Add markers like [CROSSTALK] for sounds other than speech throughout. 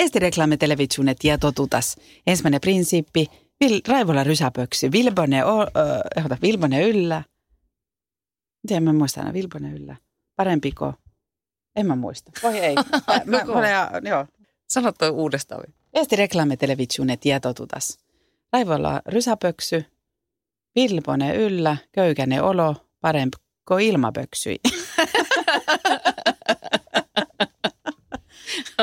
Eesti reklamitelevisionet ja totutas. Ensimmäinen prinsiippi, Vil, Raivola rysäpöksy, Vilbone, o, ö, Vilbone yllä. Miten mä muistan Vilbone yllä. Parempiko? En mä muista. Voi ei. [LAUGHS] Mä, mä, mä, mä, joo. Sano toi uudestaan. Eesti reklamitelevisionet ja totutas. Raivola rysäpöksy, Vilbone yllä, köykäne olo, parempiko ilmapöksyi. [LAUGHS]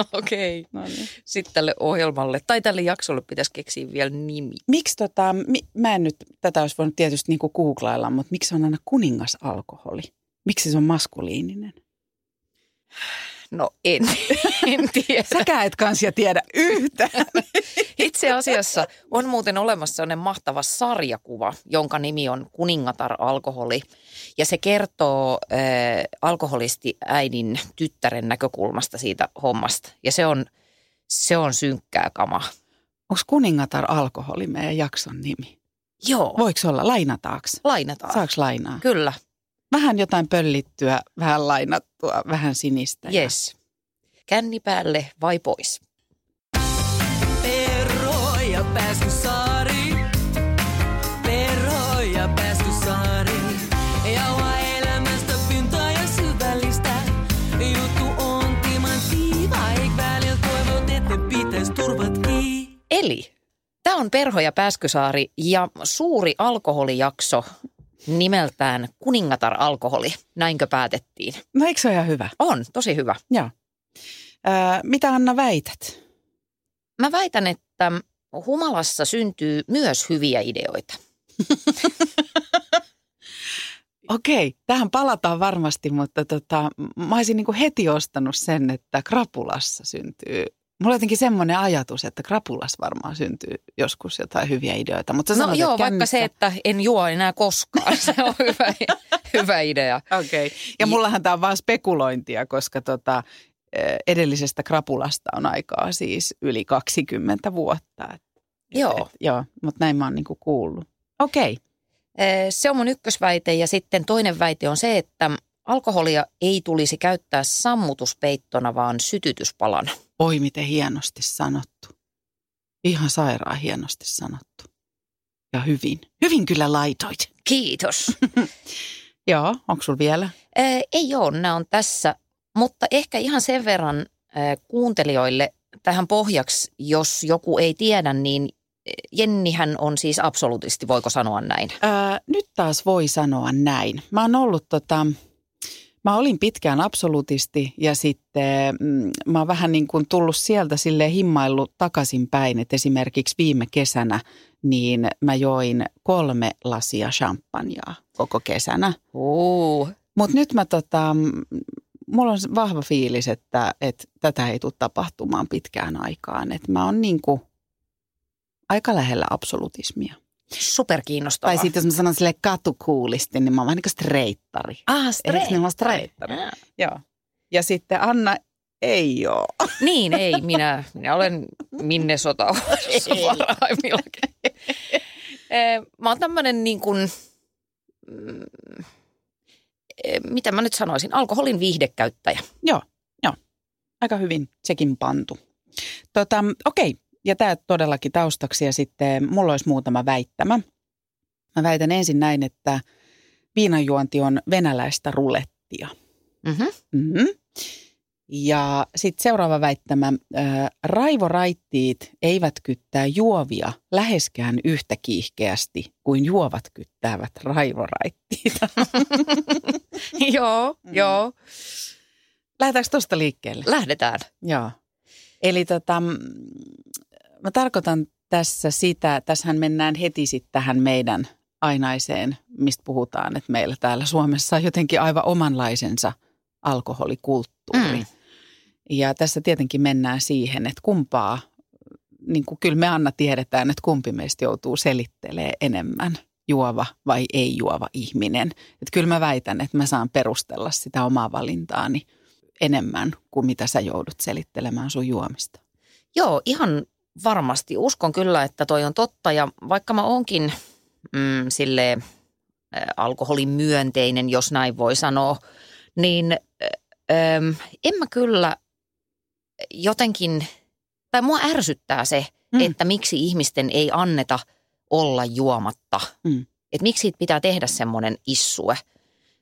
[LAUGHS] Okei. Okay. No niin. Sitten tälle ohjelmalle tai tälle jaksolle pitäisi keksiä vielä nimi. Miksi tota, mi, mä en nyt, tätä olisi voinut tietysti niinku googlailla, mutta miksi on aina kuningasalkoholi? Miksi se on maskuliininen? No en, [LAUGHS] en tiedä. Säkään et kansia tiedä yhtään. [LAUGHS] Itse asiassa on muuten olemassa sellainen mahtava sarjakuva, jonka nimi on Kuningatar alkoholi. Ja se kertoo äh, alkoholisti äidin tyttären näkökulmasta siitä hommasta. Ja se on, se on synkkää kama. Onko Kuningatar alkoholi meidän jakson nimi? Joo. Voiko olla? Lainataaks? Lainataan. Saaks lainaa? Kyllä. Vähän jotain pöllittyä, vähän lainattua, vähän sinistä. Yes. Känni päälle vai pois? Perro ja Pääskysaari. Perro ja Pääskysaari. Jauha elämästä pintaa ja syvällistä. Juttu on vaik välillä toivot, että pitäis turvat kiinni. Eli tämä on Perho ja Pääskysaari ja suuri alkoholijakso nimeltään Kuningatar alkoholi. Näinkö päätettiin? No eikö se ole ihan hyvä? On, tosi hyvä. Joo. Öö, mitä Anna väität? Mä väitän, että humalassa syntyy myös hyviä ideoita. [LAUGHS] Okei, tähän palataan varmasti, mutta tota, mä olisin niin heti ostanut sen, että krapulassa syntyy. Mulla on jotenkin semmoinen ajatus, että krapulas varmaan syntyy joskus jotain hyviä ideoita. Mutta no sanot, joo, että vaikka se, että en juo enää koskaan. [LAUGHS] Se on hyvä, hyvä idea. Okei, okay. ja mullahan tämä on vaan spekulointia, koska tota, edellisestä krapulasta on aikaa siis yli 20 vuotta. Et, joo. Et, joo, mutta näin mä oon niinku kuullut. Okei. Okay. Se on mun ykkösväite ja sitten toinen väite on se, että alkoholia ei tulisi käyttää sammutuspeittona, vaan sytytyspalana. Oi, miten hienosti sanottu. Ihan sairaan hienosti sanottu. Ja hyvin. Hyvin kyllä laitoit. Kiitos. [LAUGHS] Joo, onko sulla vielä? Ee, ei ole, nämä on tässä. Mutta ehkä ihan sen verran äh, kuuntelijoille tähän pohjaksi, jos joku ei tiedä, niin Jennihän on siis absoluutisti, voiko sanoa näin? Ää, nyt taas voi sanoa näin. Mä oon ollut tota, Mä olin pitkään absolutisti ja sitten mm, mä oon vähän niin kuin tullut sieltä sille himmaillut takaisinpäin, että esimerkiksi viime kesänä niin mä join kolme lasia champagnea koko kesänä. Uh. Mutta nyt mä tota, mulla on vahva fiilis, että, että tätä ei tule tapahtumaan pitkään aikaan. Että mä oon niin kuin aika lähellä absolutismia. Superkiinnostavaa. Tai sitten jos mä sanon sille katukuulisti, niin mä oon vähän niin kuin streittari. Ah, streittari. Eikö streittari? Ja. Joo. Ja sitten Anna ei ole. Niin, ei. Minä, minä olen Minnesota parhaimmillakin. [LAUGHS] Mä oon tämmöinen niin kuin, mm, mitä mä nyt sanoisin, alkoholin viihdekäyttäjä. Joo, joo. Aika hyvin sekin pantu. Tota, okei, ja tämä todellakin taustaksi ja sitten mulla olisi muutama väittämä. Mä väitän ensin näin, että viinanjuonti on venäläistä rulettia. Mm-hmm. Mm-hmm. Ja sitten seuraava väittämä. Raivoraittiit eivät kyttää juovia läheskään yhtä kiihkeästi kuin juovat kyttäävät raivoraittiit. [LAUGHS] joo, mm. joo. Lähdetäänkö tuosta liikkeelle? Lähdetään. Joo. Eli tota, mä tarkoitan tässä sitä, tässähän mennään heti sitten tähän meidän ainaiseen, mistä puhutaan, että meillä täällä Suomessa on jotenkin aivan omanlaisensa alkoholikulttuuri. Mm. Ja tässä tietenkin mennään siihen, että kumpaa, niin kuin kyllä me Anna tiedetään, että kumpi meistä joutuu selittelee enemmän, juova vai ei juova ihminen. Että kyllä mä väitän, että mä saan perustella sitä omaa valintaani enemmän kuin mitä sä joudut selittelemään sun juomista. Joo, ihan varmasti. Uskon kyllä, että toi on totta ja vaikka mä onkin mm, sille alkoholin myönteinen, jos näin voi sanoa, niin äh, en mä kyllä jotenkin tai mua ärsyttää se, mm. että miksi ihmisten ei anneta olla juomatta. Mm. Että miksi siitä pitää tehdä semmoinen issue.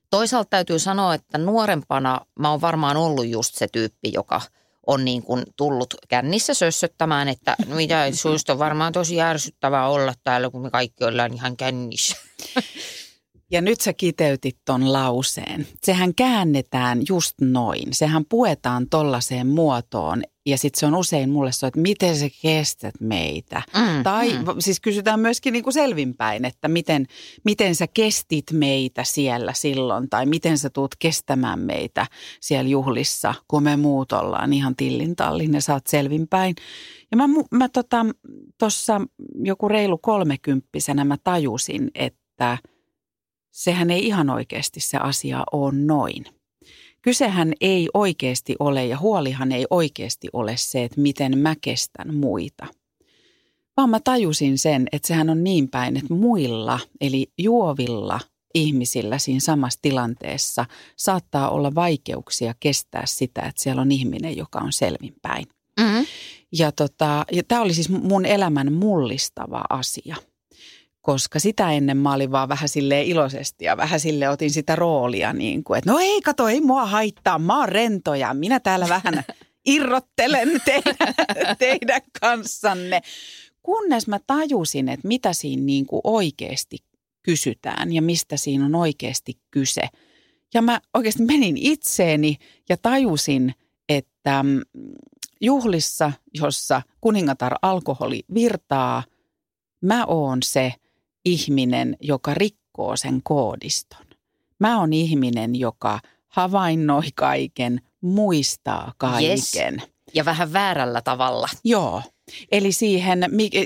Toisaalta täytyy sanoa, että nuorempana mä oon varmaan ollut just se tyyppi, joka on niin kuin tullut kännissä sössöttämään, että no mitä, suista on varmaan tosi ärsyttävää olla täällä, kun me kaikki ollaan ihan kännissä. [LAUGHS] Ja nyt sä kiteytit ton lauseen. Sehän käännetään just noin. Sehän puetaan tollaiseen muotoon ja sitten se on usein mulle se, että miten sä kestät meitä. Mm, Tai mm. mm. siis kysytään myöskin niin kuin selvinpäin, että miten, miten sä kestit meitä siellä silloin tai miten sä tuut kestämään meitä siellä juhlissa, kun me muut ollaan ihan tillin tallin ja sä oot selvinpäin. Ja mä, mä tota, tossa joku reilu kolmekymppisenä mä tajusin, että sehän ei ihan oikeasti se asia ole noin. Kysehän ei oikeasti ole ja huolihan ei oikeasti ole se, että miten mä kestän muita. Vaan mä tajusin sen, että sehän on niin päin, että muilla eli juovilla ihmisillä siinä samassa tilanteessa saattaa olla vaikeuksia kestää sitä, että siellä on ihminen, joka on selvinpäin. Mm. Ja, tota, ja tämä oli siis mun elämän mullistava asia, koska sitä ennen mä olin vaan vähän silleen iloisesti ja vähän sille otin sitä roolia niin kuin, että no ei kato, ei mua haittaa, mä oon rento ja minä täällä vähän [LAUGHS] irrottelen teidän, teidän kanssanne. Kunnes mä tajusin, että mitä siinä niin kuin oikeasti kysytään ja mistä siinä on oikeasti kyse. Ja mä oikeasti menin itseeni ja tajusin, että mm, juhlissa, jossa kuningatar alkoholi virtaa, mä oon se ihminen, joka rikkoo sen koodiston. Mä oon ihminen, joka havainnoi kaiken, muistaa kaiken. Yes. Ja vähän väärällä tavalla. Joo. Eli siihen,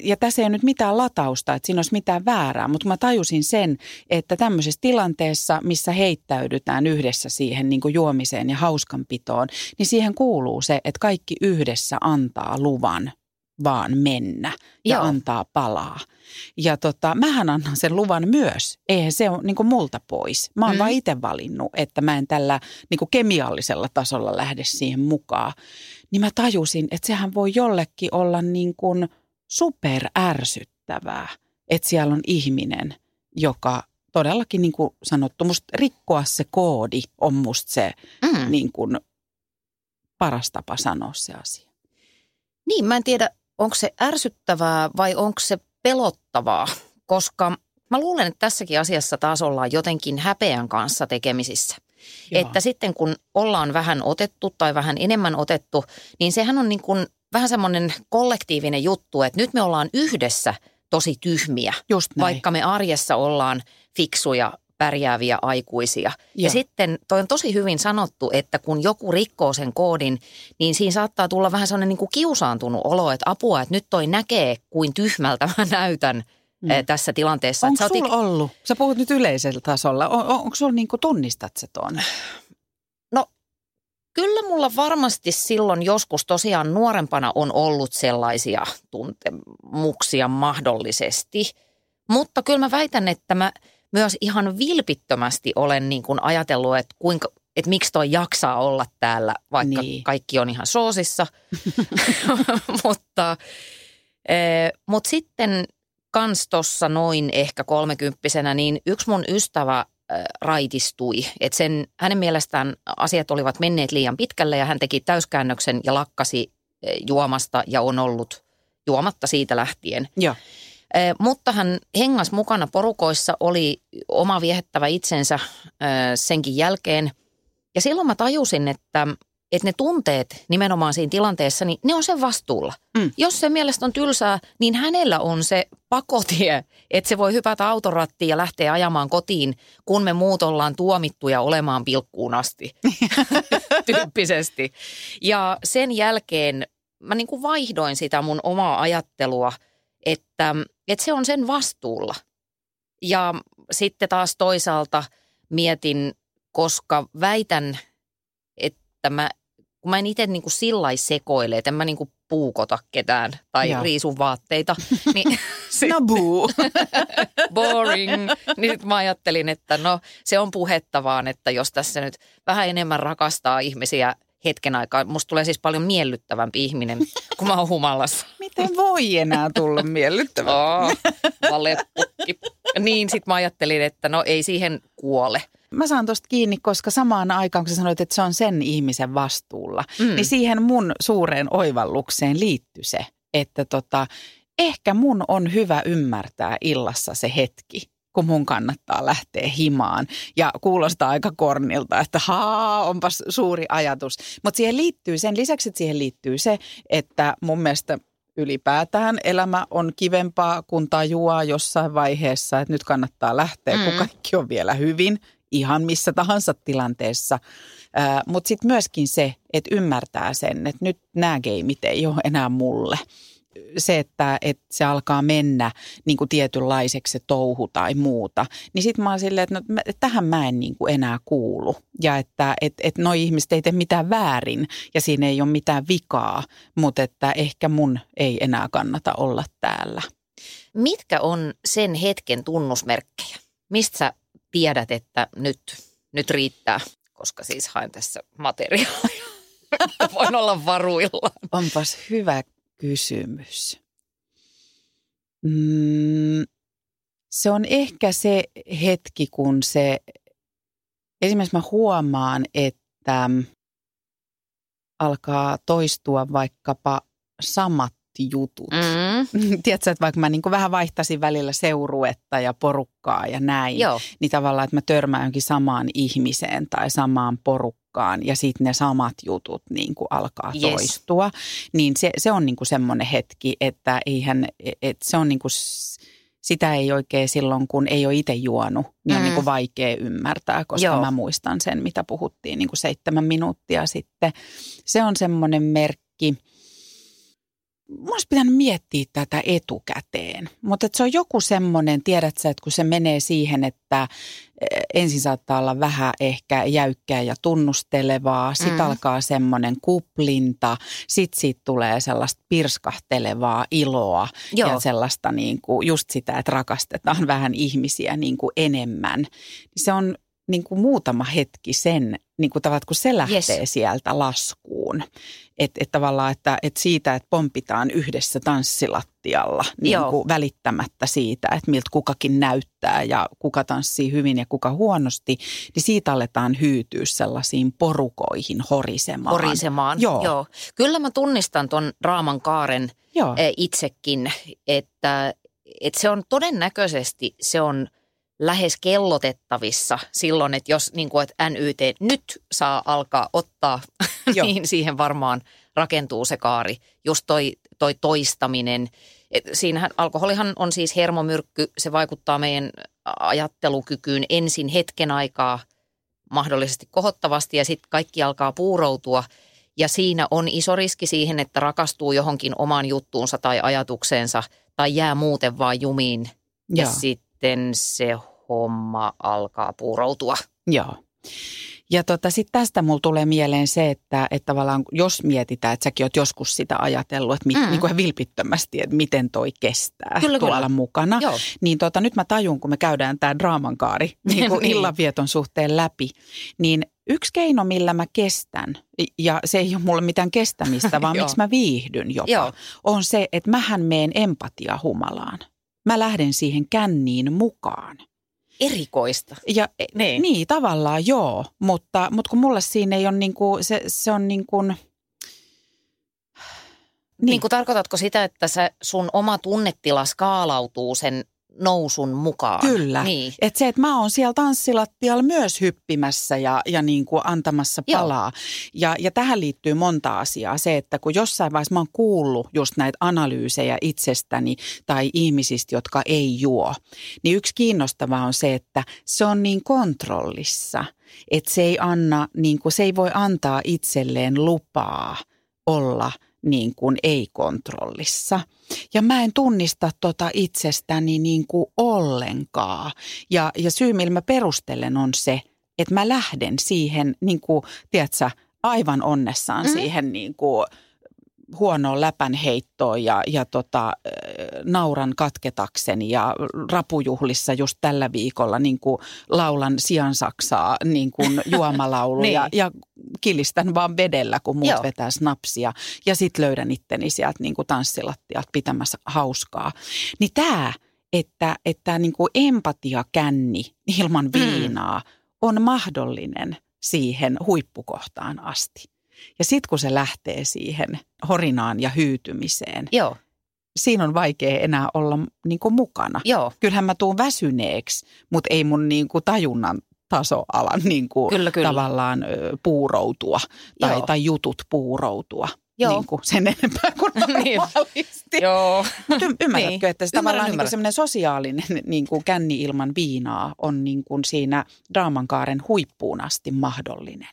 ja tässä ei ole nyt mitään latausta, että siinä olisi mitään väärää, mutta mä tajusin sen, että tämmöisessä tilanteessa, missä heittäydytään yhdessä siihen niin kuin juomiseen ja hauskanpitoon, niin siihen kuuluu se, että kaikki yhdessä antaa luvan vaan mennä ja Joo. antaa palaa. Ja tota, mähän annan sen luvan myös. Eihän se ole niin kuin multa pois. Mä oon Mm. vaan itse valinnut, että mä en tällä niin kuin kemiallisella tasolla lähde siihen mukaan. Niin mä tajusin, että sehän voi jollekin olla niin kuin super ärsyttävää, että siellä on ihminen, joka todellakin niin kuin sanottu, musta rikkoa se koodi on musta se Mm. niin kuin paras tapa sanoa se asia. Niin, mä en tiedä, onko se ärsyttävää vai onko se pelottavaa, koska mä luulen, että tässäkin asiassa taas ollaan jotenkin häpeän kanssa tekemisissä. Joo. Että sitten kun ollaan vähän otettu tai vähän enemmän otettu, niin sehän on niin kuin vähän semmoinen kollektiivinen juttu, että nyt me ollaan yhdessä tosi tyhmiä, Just näin. vaikka me arjessa ollaan fiksuja, pärjääviä aikuisia. Ja Joo. sitten toi on tosi hyvin sanottu, että kun joku rikkoo sen koodin, niin siinä saattaa tulla vähän sellainen niin kuin kiusaantunut olo, että apua, että nyt toi näkee, kuin tyhmältä [LAUGHS] mä näytän mm. tässä tilanteessa. Onko sulla oot ollut? Sä puhut nyt yleisellä tasolla. On, on, onko sulla niinku tunnistat se ton? No kyllä mulla varmasti silloin joskus tosiaan nuorempana on ollut sellaisia tuntemuksia mahdollisesti. Mutta kyllä mä väitän, että mä myös ihan vilpittömästi olen niin kuin ajatellut, että kuinka että miksi toi jaksaa olla täällä, vaikka Niin. kaikki on ihan soosissa. [LAUGHS] mutta, eh, mutta sitten kans tuossa noin ehkä kolmekymppisenä, niin yksi mun ystävä eh, raitistui. Että sen, hänen mielestään asiat olivat menneet liian pitkälle ja hän teki täyskäännöksen ja lakkasi eh, juomasta ja on ollut juomatta siitä lähtien. Joo. Mutta hän hengas mukana porukoissa, oli oma viehettävä itsensä senkin jälkeen. Ja silloin mä tajusin, että, että ne tunteet nimenomaan siinä tilanteessa, niin ne on sen vastuulla. Mm. Jos se mielestä on tylsää, niin hänellä on se pakotie, että se voi hypätä autorattiin ja lähteä ajamaan kotiin, kun me muut ollaan tuomittuja olemaan pilkkuun asti [LAUGHS] tyyppisesti. Ja sen jälkeen mä niin kuin vaihdoin sitä mun omaa ajattelua, että, että se on sen vastuulla. Ja sitten taas toisaalta mietin, koska väitän, että mä, kun mä en itse niin kuin sillä sekoile, että en mä niin kuin puukota ketään tai Joo. riisun vaatteita, [LAUGHS] niin sit, No buu. [LAUGHS] boring. Niin sit mä ajattelin, että no se on puhetta vaan, että jos tässä nyt vähän enemmän rakastaa ihmisiä hetken aikaa. Musta tulee siis paljon miellyttävämpi ihminen, kun mä oon humalassa. Miten voi enää tulla miellyttävää? Valepukki. Niin, sit mä ajattelin, että no ei siihen kuole. Mä saan tosta kiinni, koska samaan aikaan, kun sä sanoit, että se on sen ihmisen vastuulla, mm. niin siihen mun suureen oivallukseen liittyy se, että tota, ehkä mun on hyvä ymmärtää illassa se hetki, kun mun kannattaa lähteä himaan. Ja kuulostaa aika kornilta, että haa, onpas suuri ajatus. Mutta siihen liittyy, sen lisäksi että siihen liittyy se, että mun mielestä ylipäätään elämä on kivempaa, kun tajuaa jossain vaiheessa, että nyt kannattaa lähteä, mm. kun kaikki on vielä hyvin, ihan missä tahansa tilanteessa. Mutta sitten myöskin se, että ymmärtää sen, että nyt nämä geimit ei ole enää mulle se, että, että se alkaa mennä niin kuin tietynlaiseksi se touhu tai muuta, niin sitten mä oon silleen, että, no, että tähän mä en niin kuin enää kuulu. Ja että et, et noi ihmiset ei tee mitään väärin ja siinä ei ole mitään vikaa, mutta että ehkä mun ei enää kannata olla täällä. Mitkä on sen hetken tunnusmerkkejä? Mistä sä tiedät, että nyt, nyt riittää? Koska siis haen tässä materiaalia. [LAUGHS] Voin olla varuilla. Onpas hyvä kysymys. Mm, se on ehkä se hetki, kun se, esimerkiksi mä huomaan, että alkaa toistua vaikkapa samat jutut. Mm. [LAUGHS] Tiedätkö, että vaikka mä niin vähän vaihtasin välillä seuruetta ja porukkaa ja näin, Joo. niin tavallaan, että mä törmään jonkin samaan ihmiseen tai samaan porukkaan ja sitten ne samat jutut niin kuin alkaa Yes. toistua. Niin se, se on niin kuin semmoinen hetki, että eihän, että se on niin kuin, sitä ei oikein silloin, kun ei ole itse juonut, niin on Mm. niin kuin vaikea ymmärtää, koska Joo. mä muistan sen, mitä puhuttiin niin kuin seitsemän minuuttia sitten. Se on semmoinen merkki. Mun olisi pitänyt miettiä tätä etukäteen, mutta se on joku semmoinen, tiedät sä, että kun se menee siihen, että eh, ensin saattaa olla vähän ehkä jäykkää ja tunnustelevaa, sitten Mm. alkaa semmoinen kuplinta, sitten siitä tulee sellaista pirskahtelevaa iloa Joo. ja sellaista niin kuin just sitä, että rakastetaan vähän ihmisiä niin kuin enemmän. Se on niin kuin muutama hetki sen, niin kuin tavallaan, kun se lähtee Yes. sieltä laskuun. Että et tavallaan, että et siitä, että pompitaan yhdessä tanssilattialla niin Joo. kuin välittämättä siitä, että miltä kukakin näyttää ja kuka tanssii hyvin ja kuka huonosti, niin siitä aletaan hyytyä sellaisiin porukoihin horisemaan. horisemaan. Joo. Joo. Kyllä mä tunnistan ton Raaman kaaren Joo. eh, itsekin, että, että se on todennäköisesti se on lähes kellotettavissa silloin, että jos niin kuin, että NYT nyt saa alkaa ottaa, [LAUGHS] Joo. niin siihen varmaan rakentuu se kaari. Just toi, toi toistaminen. Et siinähän alkoholihan on siis hermomyrkky, se vaikuttaa meidän ajattelukykyyn ensin hetken aikaa mahdollisesti kohottavasti ja sitten kaikki alkaa puuroutua. Ja siinä on iso riski siihen, että rakastuu johonkin omaan juttuunsa tai ajatukseensa tai jää muuten vaan jumiin ja Joo. sitten se homma alkaa puuroutua. Joo. Ja tota, sitten tästä mulla tulee mieleen se, että, että tavallaan jos mietitään, että säkin oot joskus sitä ajatellut, että mit, Mm. niin kuin vilpittömästi, että miten toi kestää Kyllä, tuolla kyllä. mukana. Joo. Niin tota, nyt mä tajun, kun me käydään tämä draamankaari [LAUGHS] niin kuin illanvieton suhteen läpi, niin yksi keino, millä mä kestän, ja se ei ole mulle mitään kestämistä, [LAUGHS] vaan miksi mä viihdyn jopa, Joo. on se, että mähän meen empatia humalaan. Mä lähden siihen känniin mukaan. Erikoista. Ja Niin. niin, niin tavallaan joo, mutta, mutta kun mulle siinä ei ole niin kuin, se, se on niin kuin, Niin. niin kuin tarkoitatko sitä, että sä, sun oma tunnetila skaalautuu sen nousun mukaan? Kyllä. Niin. Että se, että mä oon siellä tanssilattialla myös hyppimässä ja, ja niin kuin antamassa Joo. palaa. Ja, ja tähän liittyy monta asiaa. Se, että kun jossain vaiheessa mä oon kuullut just näitä analyysejä itsestäni tai ihmisistä, jotka ei juo, niin yksi kiinnostava on se, että se on niin kontrollissa, että se ei, anna, niin kuin, se ei voi antaa itselleen lupaa olla niin kuin ei-kontrollissa. Ja mä en tunnista tota itsestäni niin kuin ollenkaan. Ja, ja syy, millä mä perustelen on se, että mä lähden siihen, niin kuin, tiedätkö, aivan onnessaan mm. siihen niin kuin huonoon läpänheittoon ja, ja tota, äh, nauran katketakseni ja rapujuhlissa just tällä viikolla niin kuin laulan siansaksaa niin kuin [LAUGHS] juomalauluja Niin. ja kilistän vaan vedellä, kun muut Joo. vetää snapsia. Ja sitten löydän itteni sieltä niin kuin tanssilattiat pitämässä hauskaa. Niin tämä, että, että niin kuin empatiakänni ilman viinaa on mahdollinen siihen huippukohtaan asti. Ja sitten kun se lähtee siihen horinaan ja hyytymiseen, Joo, siinä on vaikea enää olla niin kuin mukana. joo, Kyllähän mä tuun väsyneeksi, mutta ei mun niin kuin tajunnan taso ala niin kuin Kyllä, kyllä. tavallaan puuroutua tai, Joo. tai jutut puuroutua Joo. Niin kuin sen enempää kuin [LAUGHS] Niin. normaalisti. joo. Mutta y- ymmärrätkö, Niin. että se Ymmärrän, tavallaan niin ymmärrän. semmoinen sosiaalinen niin kuin känni ilman viinaa on niin kuin siinä draamankaaren huippuun asti mahdollinen.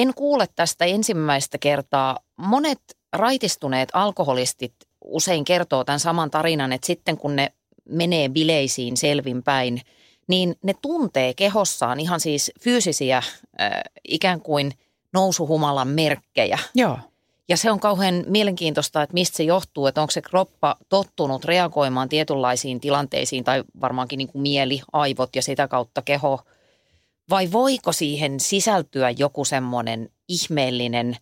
En kuule tästä ensimmäistä kertaa. Monet raitistuneet alkoholistit usein kertoo tämän saman tarinan, että sitten kun ne menee bileisiin selvinpäin, niin ne tuntee kehossaan ihan siis fyysisiä äh, ikään kuin nousuhumalan merkkejä. Joo. Ja se on kauhean mielenkiintoista, että mistä se johtuu, että onko se kroppa tottunut reagoimaan tietynlaisiin tilanteisiin tai varmaankin niin kuin mieli, aivot ja sitä kautta keho. Vai voiko siihen sisältyä joku semmoinen ihmeellinen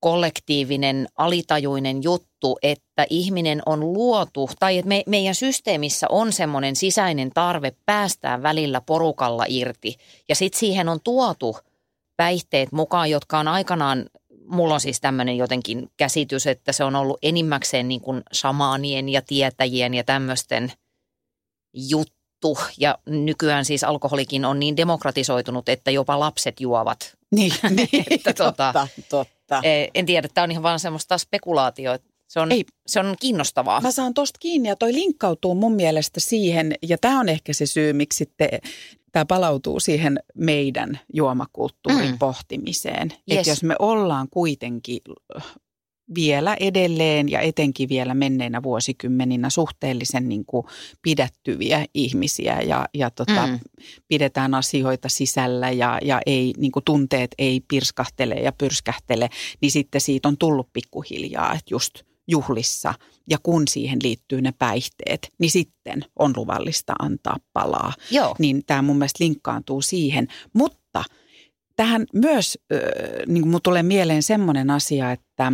kollektiivinen, alitajuinen juttu, että ihminen on luotu, tai että me, meidän systeemissä on semmoinen sisäinen tarve päästää välillä porukalla irti. Ja sitten siihen on tuotu päihteet mukaan, jotka on aikanaan, mulla on siis tämmöinen jotenkin käsitys, että se on ollut enimmäkseen niin kuin shamaanien ja tietäjien ja tämmöisten juttu. Ja nykyään siis alkoholikin on niin demokratisoitunut, että jopa lapset juovat [LAUGHS] Niin, [LAUGHS] niin Että tota- totta, totta. Eh, En tiedä, tämä on ihan vaan semmoista spekulaatio. Se on, Ei. se on kiinnostavaa. Mä saan tosta kiinni ja toi linkkautuu mun mielestä siihen, ja tämä on ehkä se syy, miksi sitten tämä palautuu siihen meidän juomakulttuurin Mm. pohtimiseen. Yes. Että jos me ollaan kuitenkin vielä edelleen ja etenkin vielä menneinä vuosikymmeninä suhteellisen niin kuin pidättyviä ihmisiä ja, ja tota, Mm. pidetään asioita sisällä ja, ja ei, niin kuin tunteet ei pirskahtele ja pyrskähtele, niin sitten siitä on tullut pikkuhiljaa, että just juhlissa ja kun siihen liittyy ne päihteet, niin sitten on luvallista antaa palaa. Joo, Niin tämä mun mielestä linkkaantuu siihen, mutta tähän myös äh, niin kuin tulee mieleen semmoinen asia, että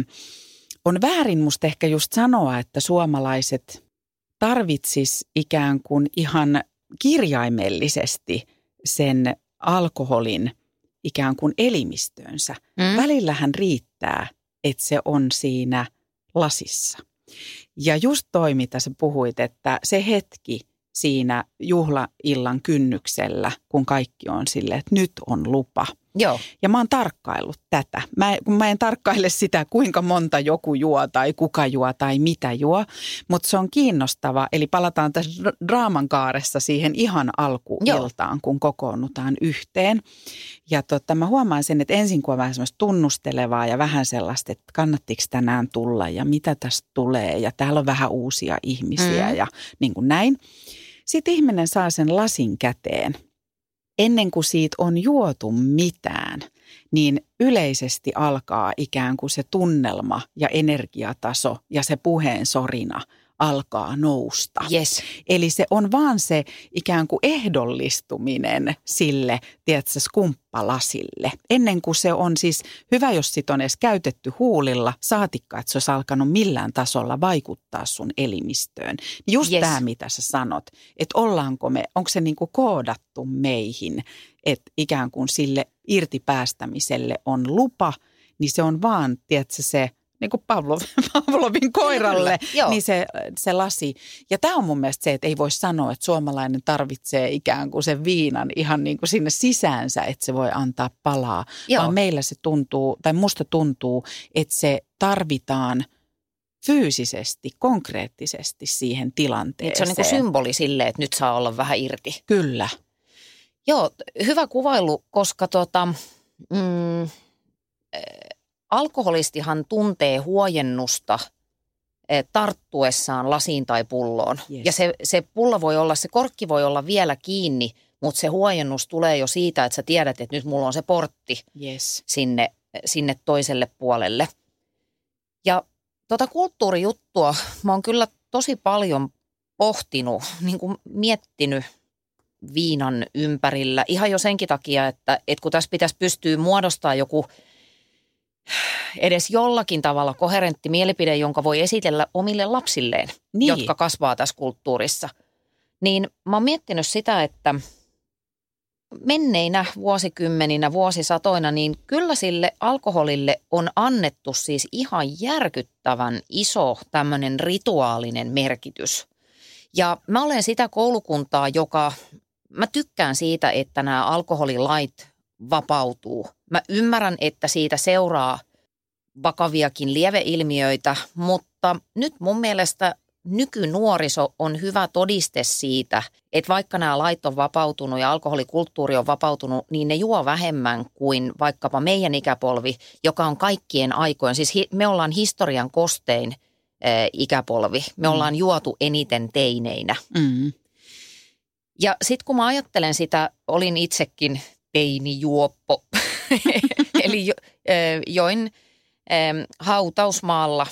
on väärin musta ehkä just sanoa, että suomalaiset tarvitsis ikään kuin ihan kirjaimellisesti sen alkoholin ikään kuin elimistöönsä. mm. Välillähän riittää, että se on siinä lasissa. Ja just toi, mitä sä puhuit, että se hetki siinä juhlaillan kynnyksellä, kun kaikki on sille, että nyt on lupa. Joo, Ja mä oon tarkkaillut tätä. Mä, kun mä en tarkkaile sitä, kuinka monta joku juo tai kuka juo tai mitä juo, mutta se on kiinnostava. Eli palataan tässä dra- draaman kaaressa siihen ihan alkuiltaan, kun kokoonnutaan yhteen. Ja tota, mä huomaan sen, että ensin kun on vähän semmoista tunnustelevaa ja vähän sellaista, että kannattiko tänään tulla ja mitä tästä tulee ja täällä on vähän uusia ihmisiä Mm. ja niin kuin näin. Sitten ihminen saa sen lasin käteen ennen kuin siitä on juotu mitään, niin yleisesti alkaa ikään kuin se tunnelma ja energiataso ja se puheen sorina alkaa nousta. yes. Eli se on vaan se ikään kuin ehdollistuminen sille, tiedätkö, skumppalasille. Ennen kuin se on siis hyvä, jos sit on edes käytetty huulilla, saatikka, että se olisi alkanut millään tasolla vaikuttaa sun elimistöön. Just Yes. tämä, mitä sä sanot, että ollaanko me, onko se niin kuin koodattu meihin, että ikään kuin sille irtipäästämiselle on lupa, niin se on vaan, tiedätkö, se niin kuin Pavlov, [LAUGHS] Pavlovin koiralle, Kyllä, niin se, se lasi. Ja tämä on mun mielestä se, että ei voi sanoa, että suomalainen tarvitsee ikään kuin sen viinan ihan niin kuin sinne sisäänsä, että se voi antaa palaa. Joo. Vaan meillä se tuntuu, tai musta tuntuu, että se tarvitaan fyysisesti, konkreettisesti siihen tilanteeseen. se on niin kuin symboli sille, että nyt saa olla vähän irti. Kyllä. Joo, hyvä kuvailu, koska tota, mm, alkoholistihan tuntee huojennusta äh, tarttuessaan lasiin tai pulloon. Yes. Ja se, se pullo voi olla, se korkki voi olla vielä kiinni, mutta se huojennus tulee jo siitä, että sä tiedät, että nyt mulla on se portti Yes. sinne, sinne toiselle puolelle. Ja tota kulttuurijuttua mä oon kyllä tosi paljon pohtinut, niin kuin miettinyt viinan ympärillä. Ihan jo senkin takia, että, että kun tässä pitäisi pystyä muodostaa joku edes jollakin tavalla koherentti mielipide, jonka voi esitellä omille lapsilleen, Niin. jotka kasvaa tässä kulttuurissa. Niin mä oon miettinyt sitä, että menneinä vuosikymmeninä, vuosisatoina, niin kyllä sille alkoholille on annettu siis ihan järkyttävän iso tämmöinen rituaalinen merkitys. Ja mä olen sitä koulukuntaa, joka, mä tykkään siitä, että nämä alkoholilait vapautuu. Mä ymmärrän, että siitä seuraa vakaviakin lieveilmiöitä, mutta nyt mun mielestä nykynuoriso on hyvä todiste siitä, että vaikka nämä lait on vapautunut ja alkoholikulttuuri on vapautunut, niin ne juo vähemmän kuin vaikkapa meidän ikäpolvi, joka on kaikkien aikojen. Siis me ollaan historian kostein ikäpolvi. Me Mm. ollaan juotu eniten teineinä. Mm. Ja sitten kun mä ajattelen sitä, olin itsekin teinijuoppo. [LAUGHS] [LAUGHS] Eli jo, ö, join hautausmaalla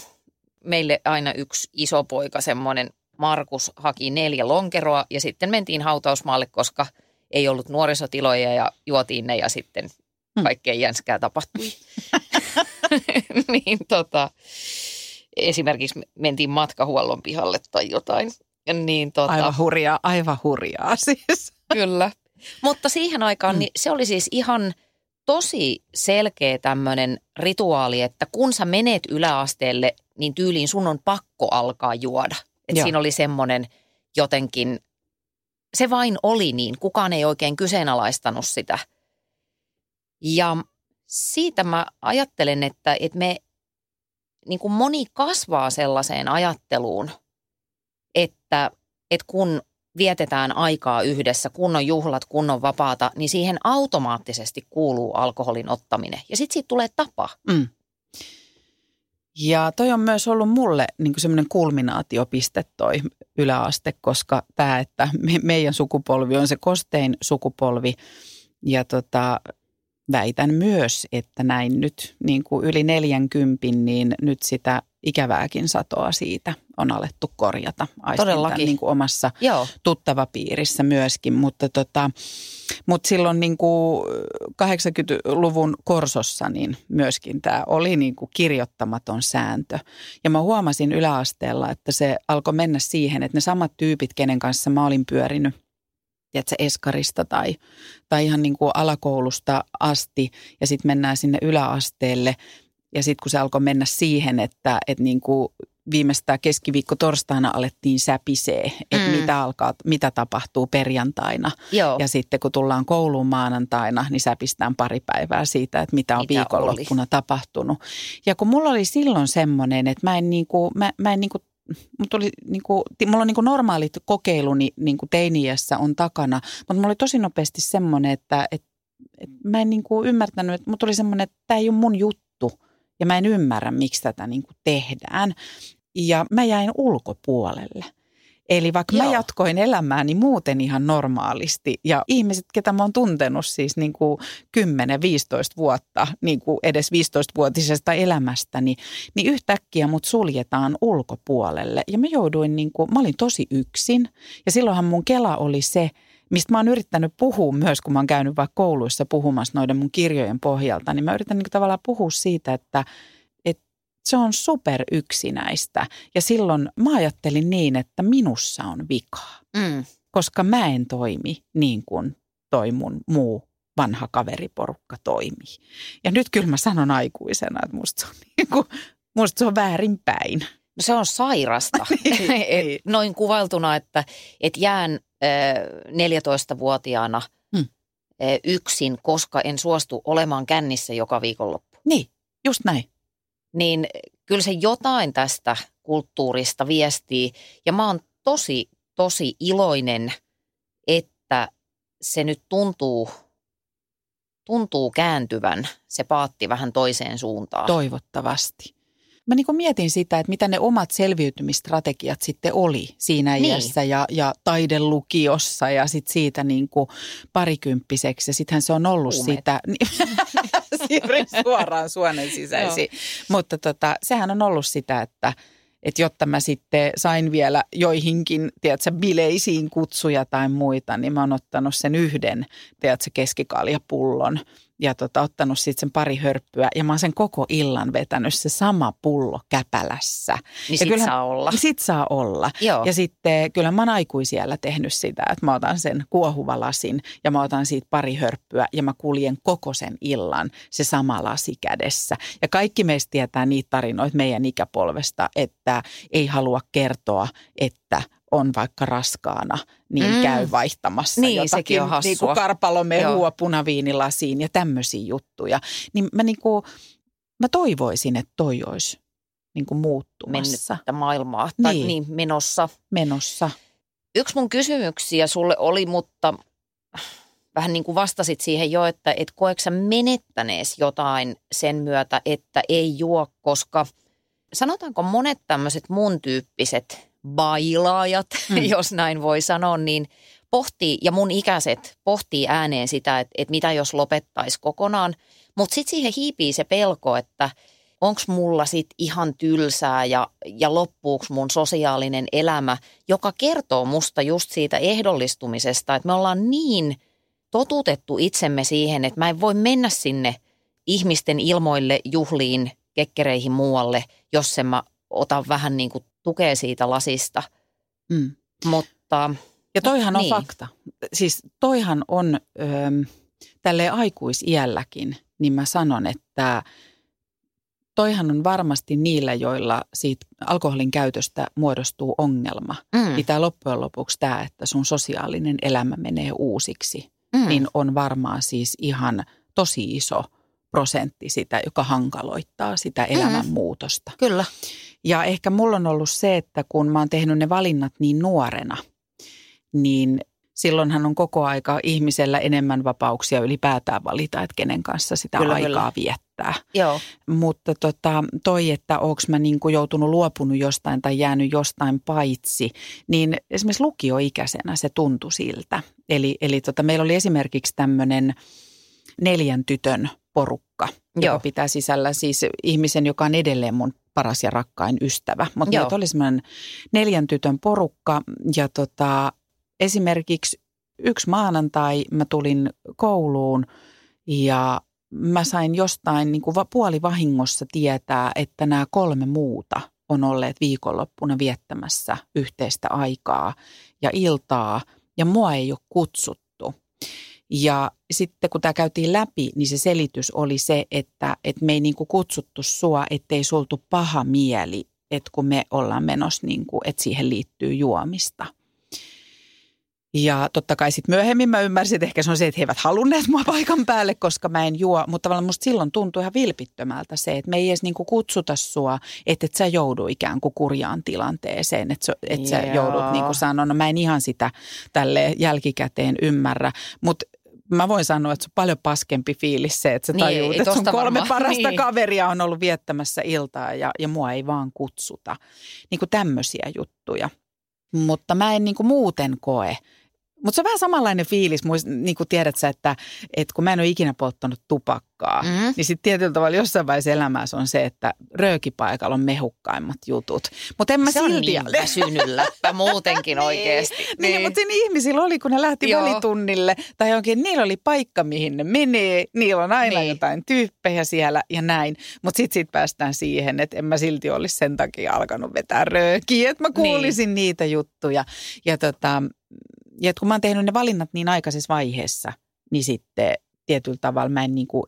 meille aina yksi iso poika, semmoinen Markus, haki neljä lonkeroa ja sitten mentiin hautausmaalle, koska ei ollut nuorisotiloja ja juotiin ne ja sitten Hmm. kaikkea jänskää tapahtui. [LAUGHS] niin tota, esimerkiksi mentiin matkahuollon pihalle tai jotain. Niin tota, Aivan hurjaa, aivan hurjaa siis. Kyllä. Mutta siihen aikaan Mm. niin se oli siis ihan tosi selkeä tämmöinen rituaali, että kun sä menet yläasteelle, niin tyyliin sun on pakko alkaa juoda. Joo. siinä oli semmoinen jotenkin, se vain oli niin, kukaan ei oikein kyseenalaistanut sitä. Ja siitä mä ajattelen, että, että me, niin kuin moni kasvaa sellaiseen ajatteluun, että, että kun vietetään aikaa yhdessä, kun on juhlat, kun on vapaata, niin siihen automaattisesti kuuluu alkoholin ottaminen. Ja sitten siitä tulee tapa. Mm. Ja toi on myös ollut mulle niin semmoinen kulminaatiopiste toi yläaste, koska tämä, että me, meidän sukupolvi on se kostein sukupolvi ja tota, väitän myös, että näin nyt niin kuin yli 40, niin nyt sitä ikävääkin satoa siitä on alettu korjata. Aistin Todellakin. Niin kuin omassa Joo, tuttava piirissä myöskin, mutta, tota, mutta silloin niin kuin 80-luvun korsossa niin myöskin tämä oli niin kuin kirjoittamaton sääntö. Ja mä huomasin yläasteella, että se alkoi mennä siihen, että ne samat tyypit, kenen kanssa mä olin pyörinyt, tiedätkö, eskarista tai, tai ihan niin kuin alakoulusta asti ja sitten mennään sinne yläasteelle ja sitten kun se alkoi mennä siihen, että, että niin kuin viimeistään keskiviikko torstaina alettiin säpisee, että Mm. mitä, alkaa, mitä tapahtuu perjantaina. joo. Ja sitten kun tullaan kouluun maanantaina, niin säpistään pari päivää siitä, että mitä on Mitä viikonloppuna tapahtunut. Ja kun mulla oli silloin semmoinen, että mä en niinku, mä, mä en niinku Mut oli niinku, ti- mulla on niinku normaalit kokeiluni niinku teiniässä on takana, mutta mulla oli tosi nopeasti semmoinen, että et, et mä en niinku ymmärtänyt, että mut oli semmoinen, että tämä ei ole mun juttu ja mä en ymmärrä, miksi tätä niinku tehdään. Ja mä jäin ulkopuolelle. Eli vaikka Joo. mä jatkoin elämääni muuten ihan normaalisti ja ihmiset, ketä mä oon tuntenut siis niin kuin 10-15 vuotta, niin kuin edes 15-vuotisesta elämästäni, niin yhtäkkiä mut suljetaan ulkopuolelle. Ja mä jouduin, niin kuin, mä olin tosi yksin ja silloinhan mun kela oli se, mistä mä oon yrittänyt puhua myös, kun mä oon käynyt vaikka kouluissa puhumassa noiden mun kirjojen pohjalta, niin mä yritän niin tavallaan puhua siitä, että, että se on super yksinäistä. Ja silloin mä ajattelin niin, että minussa on vikaa, Mm. koska mä en toimi niin kuin toi mun muu vanha kaveriporukka toimii. Ja nyt kyllä mä sanon aikuisena, että musta se on, [LAUGHS] niin kuin, musta se on väärinpäin. No se on sairasta. [LAUGHS] Niin, niin. Noin kuvailtuna, että, että jään 14-vuotiaana Hmm. äh, yksin, koska en suostu olemaan kännissä joka viikonloppu. Niin, just näin. Niin kyllä se jotain tästä kulttuurista viestii. Ja mä oon tosi, tosi iloinen, että se nyt tuntuu, tuntuu kääntyvän se paatti vähän toiseen suuntaan. Toivottavasti. Mä niin mietin sitä, että mitä ne omat selviytymistrategiat sitten oli siinä Niin. iässä ja, ja taidelukiossa ja sitten siitä niin kuin parikymppiseksi. Ja sittenhän se on ollut Huumeet. sitä, [LAUGHS] niin, siirryin suoraan suonen sisäisiin. Mutta tota, sehän on ollut sitä, että että jotta mä sitten sain vielä joihinkin, tiedätkö, bileisiin kutsuja tai muita, niin mä oon ottanut sen yhden, tiedätkö, keskikaljapullon ja tota, ottanut sitten sen pari hörppyä ja mä oon sen koko illan vetänyt se sama pullo käpälässä. Niin ja sit kyllähän- saa olla. Sit saa olla. Joo. Ja sitten kyllä mä oon aikuisiellä tehnyt sitä, että mä otan sen kuohuvalasin ja mä otan siitä pari hörppyä ja mä kuljen koko sen illan se sama lasi kädessä. Ja kaikki meistä tietää niitä tarinoita meidän ikäpolvesta, että ei halua kertoa, että on vaikka raskaana, niin Mm. käy vaihtamassa Niin, jotakin sekin on hassua. niin kuin karpalomehua Joo. punaviinilasiin ja tämmöisiä juttuja. Niin mä, niin kuin, mä toivoisin, että toi olisi niin kuin muuttumassa, mennyttä maailmaa. Tai niin. Niin. niin, menossa. menossa. Yksi mun kysymyksiä sulle oli, mutta vähän niin kuin vastasit siihen jo, että et koetko sä menettänees jotain sen myötä, että ei juo, koska sanotaanko monet tämmöiset mun tyyppiset bailaajat, [LAUGHS] mm. Jos näin voi sanoa, niin pohtii, ja mun ikäiset pohtii ääneen sitä, että, että mitä jos lopettaisi kokonaan. Mutta sitten siihen hiipii se pelko, että onko mulla sit ihan tylsää ja, ja loppuuko mun sosiaalinen elämä, joka kertoo musta just siitä ehdollistumisesta, että me ollaan niin totutettu itsemme siihen, että mä en voi mennä sinne ihmisten ilmoille, juhliin, kekkereihin muualle, jos en mä ota vähän niin kuin tukea siitä lasista. Mm. Mutta Ja toihan on Niin. fakta. Siis toihan on öö, tälle aikuisiälläkin, niin mä sanon, että toihan on varmasti niillä, joilla siitä alkoholin käytöstä muodostuu ongelma. mm, Niin tämä loppujen lopuksi tämä, että sun sosiaalinen elämä menee uusiksi, mm, niin on varmaan siis ihan tosi iso prosentti sitä, joka hankaloittaa sitä elämänmuutosta. kyllä. Ja ehkä mulla on ollut se, että kun mä oon tehnyt ne valinnat niin nuorena, niin silloinhan on koko aika ihmisellä enemmän vapauksia ylipäätään valita, että kenen kanssa sitä Kyllä, aikaa kyllä. viettää. Joo, Mutta tota, toi, että onko mä niinku joutunut luopunut jostain tai jäänyt jostain paitsi, niin esimerkiksi lukioikäisenä se tuntui siltä. Eli, eli tota, meillä oli esimerkiksi tämmöinen neljän tytön porukka, joka Joo. pitää sisällä siis ihmisen, joka on edelleen mun paras ja rakkain ystävä. Mutta meitä oli semmoinen neljän tytön porukka ja tota, esimerkiksi yksi maanantai mä tulin kouluun ja mä sain jostain niin kuin va- puolivahingossa tietää, että nämä kolme muuta on olleet viikonloppuna viettämässä yhteistä aikaa ja iltaa ja mua ei ole kutsuttu. Ja sitten kun tämä käytiin läpi, niin se selitys oli se, että, että me ei niin kuin kutsuttu sua, ettei sultu paha mieli, että kun me ollaan menossa, niin kuin, että siihen liittyy juomista. Ja totta kai sitten myöhemmin mä ymmärsin, että ehkä se on se, että he eivät halunneet mua paikan päälle, koska mä en juo. Mutta tavallaan musta silloin tuntui ihan vilpittömältä se, että me ei edes niinku kutsuta sua, että et sä joudu ikään kuin kurjaan tilanteeseen. Että et sä joudut niin kuin sanoa, no mä en ihan sitä tälle jälkikäteen ymmärrä. Mutta mä voin sanoa, että se on paljon paskempi fiilis se, että sä Niin, tajuut, ei että sun kolme varmaan. parasta Niin. kaveria on ollut viettämässä iltaa ja, ja mua ei vaan kutsuta. Niin kuin tämmöisiä juttuja. Mutta mä en niin kuin muuten koe. Mutta se on vähän samanlainen fiilis, muist- niin kuin tiedät sä, että, että kun mä en ole ikinä polttanut tupakkaa, Mm. niin sitten tietyllä tavalla jossain vaiheessa elämässä on se, että röökipaikalla on mehukkaimmat jutut. Mutta en mä se on silti... niin väsynyt läppä muutenkin oikeasti. [LAUGHS] Niin, niin. mutta siinä ihmisillä oli, kun ne lähti Joo. Välitunnille tai johonkin, niillä oli paikka, mihin ne menee. Niillä on aina Niin. niin. jotain tyyppejä siellä ja näin. Mutta sitten sit päästään siihen, että en mä silti olisi sen takia alkanut vetää röökiä, että mä kuulisin niin. niitä juttuja. Ja, tota, ja et kun mä oon tehnyt ne valinnat niin aikaisessa vaiheessa, niin sitten tietyllä tavalla mä en niin kuin,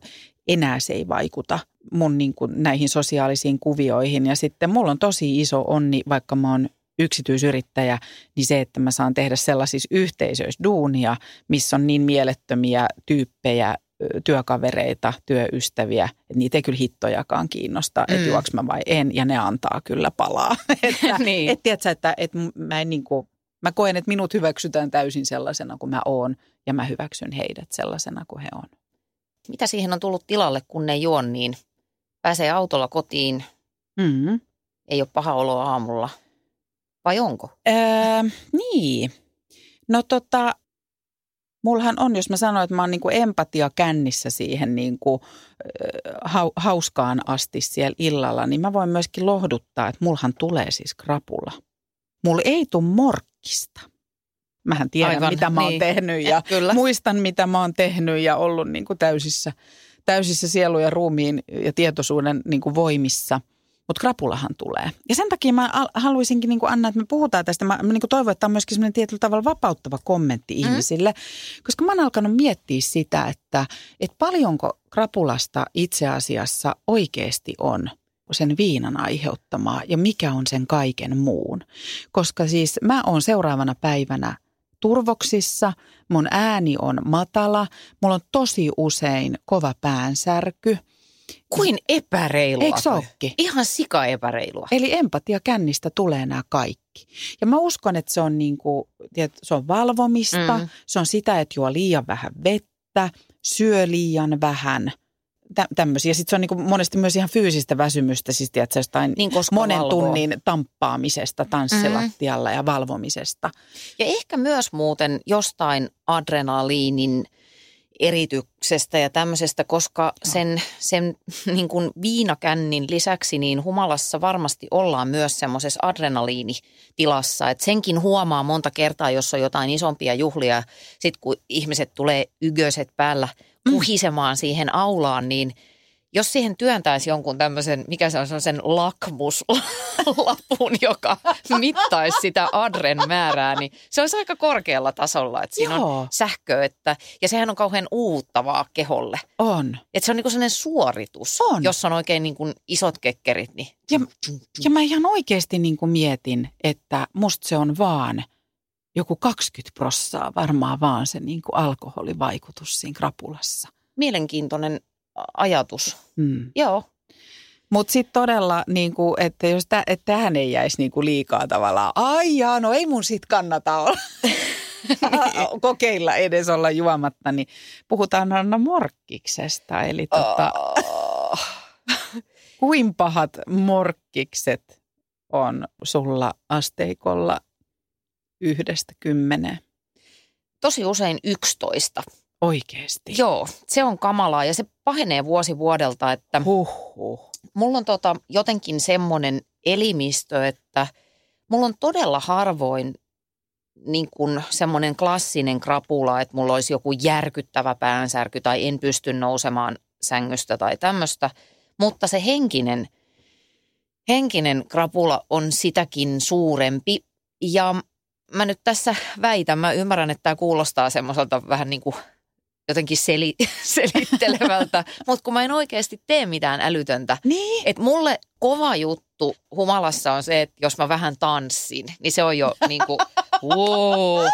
enää se ei vaikuta mun niin kuin näihin sosiaalisiin kuvioihin. Ja sitten mulla on tosi iso onni, vaikka mä oon yksityisyrittäjä, niin se, että mä saan tehdä sellaisissa yhteisöissä duunia, missä on niin mielettömiä tyyppejä, työkavereita, työystäviä, että niitä ei kyllä hittojakaan kiinnosta, mm. että juoks mä vai en, ja ne antaa kyllä palaa. [LAUGHS] että, [LAUGHS] Niin. et, tiedätkö, että, että mä, en niin kuin, mä koen, että minut hyväksytään täysin sellaisena kuin mä oon, ja mä hyväksyn heidät sellaisena kuin he on. Mitä siihen on tullut tilalle, kun ne juo, niin pääsee autolla kotiin, Mm. ei ole paha oloa aamulla. Vai onko? Öö, niin. No tota, Mullahan on, jos mä sanoin, että mä oon niin kuin empatia kännissä siihen niin kuin, ha, hauskaan asti siellä illalla, niin mä voin myöskin lohduttaa, että mulhan tulee siis krapula. Mulla ei tule morkkista. Mähän tiedän, Aivan, mitä mä oon niin. tehnyt ja Kyllä. muistan, mitä mä oon tehnyt ja ollut niin kuin täysissä, täysissä sielu ja ruumiin ja tietoisuuden niin kuin voimissa. Mutta krapulahan tulee. Ja sen takia mä al- haluaisinkin, niin Anna, että me puhutaan tästä. Mä, mä niin kuin toivon, että tämä on myöskin semmoinen tietyllä tavalla vapauttava kommentti mm. ihmisille. Koska mä oon alkanut miettiä sitä, että, että paljonko krapulasta itse asiassa oikeasti on sen viinan aiheuttamaa ja mikä on sen kaiken muun. Koska siis mä oon seuraavana päivänä turvoksissa, mun ääni on matala, mulla on tosi usein kova päänsärky. Kuin epäreilua. Eikö ookin? Ihan sika epäreilua. Eli empatia kännistä tulee nämä kaikki. Ja mä uskon, että se on, niin kuin, tiedät, se on valvomista. Mm. se on sitä, että juo liian vähän vettä, syö liian vähän. Tä, tämmöisiä. Sitten se on niin kuin monesti myös ihan fyysistä väsymystä, siis tiedätkö, jostain Niin, monen valvoo. tunnin tamppaamisesta tanssilattialla ja valvomisesta. Ja ehkä myös muuten jostain adrenaliinin erityksestä ja tämmöisestä, koska sen, sen [LAUGHS] niin kuin viinakännin lisäksi niin humalassa varmasti ollaan myös semmoisessa adrenaliinitilassa. Että senkin huomaa monta kertaa, jos on jotain isompia juhlia. Sitten kun ihmiset tulee ygöset päällä kuhisemaan siihen aulaan, niin jos siihen työntäisi jonkun tämmöisen, mikä se on, sen lakmuslapun, joka mittaisi sitä adren määrää, niin se olisi aika korkealla tasolla. Että siinä Joo. on sähköä, että, ja sehän on kauhean uuttavaa keholle. On. Että se on niinku sellainen suoritus, On. jos on oikein niinku isot kekkerit. Niin Ja, ja mä ihan oikeasti niin kuin mietin, että musta se on vaan joku 20 prossaa varmaan vaan se niin kuin alkoholivaikutus siinä krapulassa. mielenkiintoinen ajatus. Mm. Joo, Mutta sitten todella, niin kuin, että jos tä, että tähän ei jäisi niin kuin liikaa tavallaan, ai jaa, no ei mun sit kannata olla. [LAUGHS] kokeilla edes olla juomatta, niin puhutaan Anna Morkkiksesta. Eli tota, [LAUGHS] kuin pahat morkkikset on sulla asteikolla yhdestä kymmeneen? tosi usein 11. Oikeesti? Joo, se on kamalaa ja se pahenee vuosi vuodelta, että Huhhuh. mulla on tota jotenkin semmoinen elimistö, että mulla on todella harvoin niin kuin semmoinen klassinen krapula, että mulla olisi joku järkyttävä päänsärky tai en pysty nousemaan sängystä tai tämmöistä. Mutta se henkinen, henkinen krapula on sitäkin suurempi ja mä nyt tässä väitän, mä ymmärrän, että tämä kuulostaa semmoiselta vähän niin kuin jotenkin seli, [LAUGHS] selittelevältä, mutta kun mä en oikeasti tee mitään älytöntä. Niin? Et mulle kova juttu humalassa on se, että jos mä vähän tanssin, niin se on jo [LAUGHS] niin kuin, wow.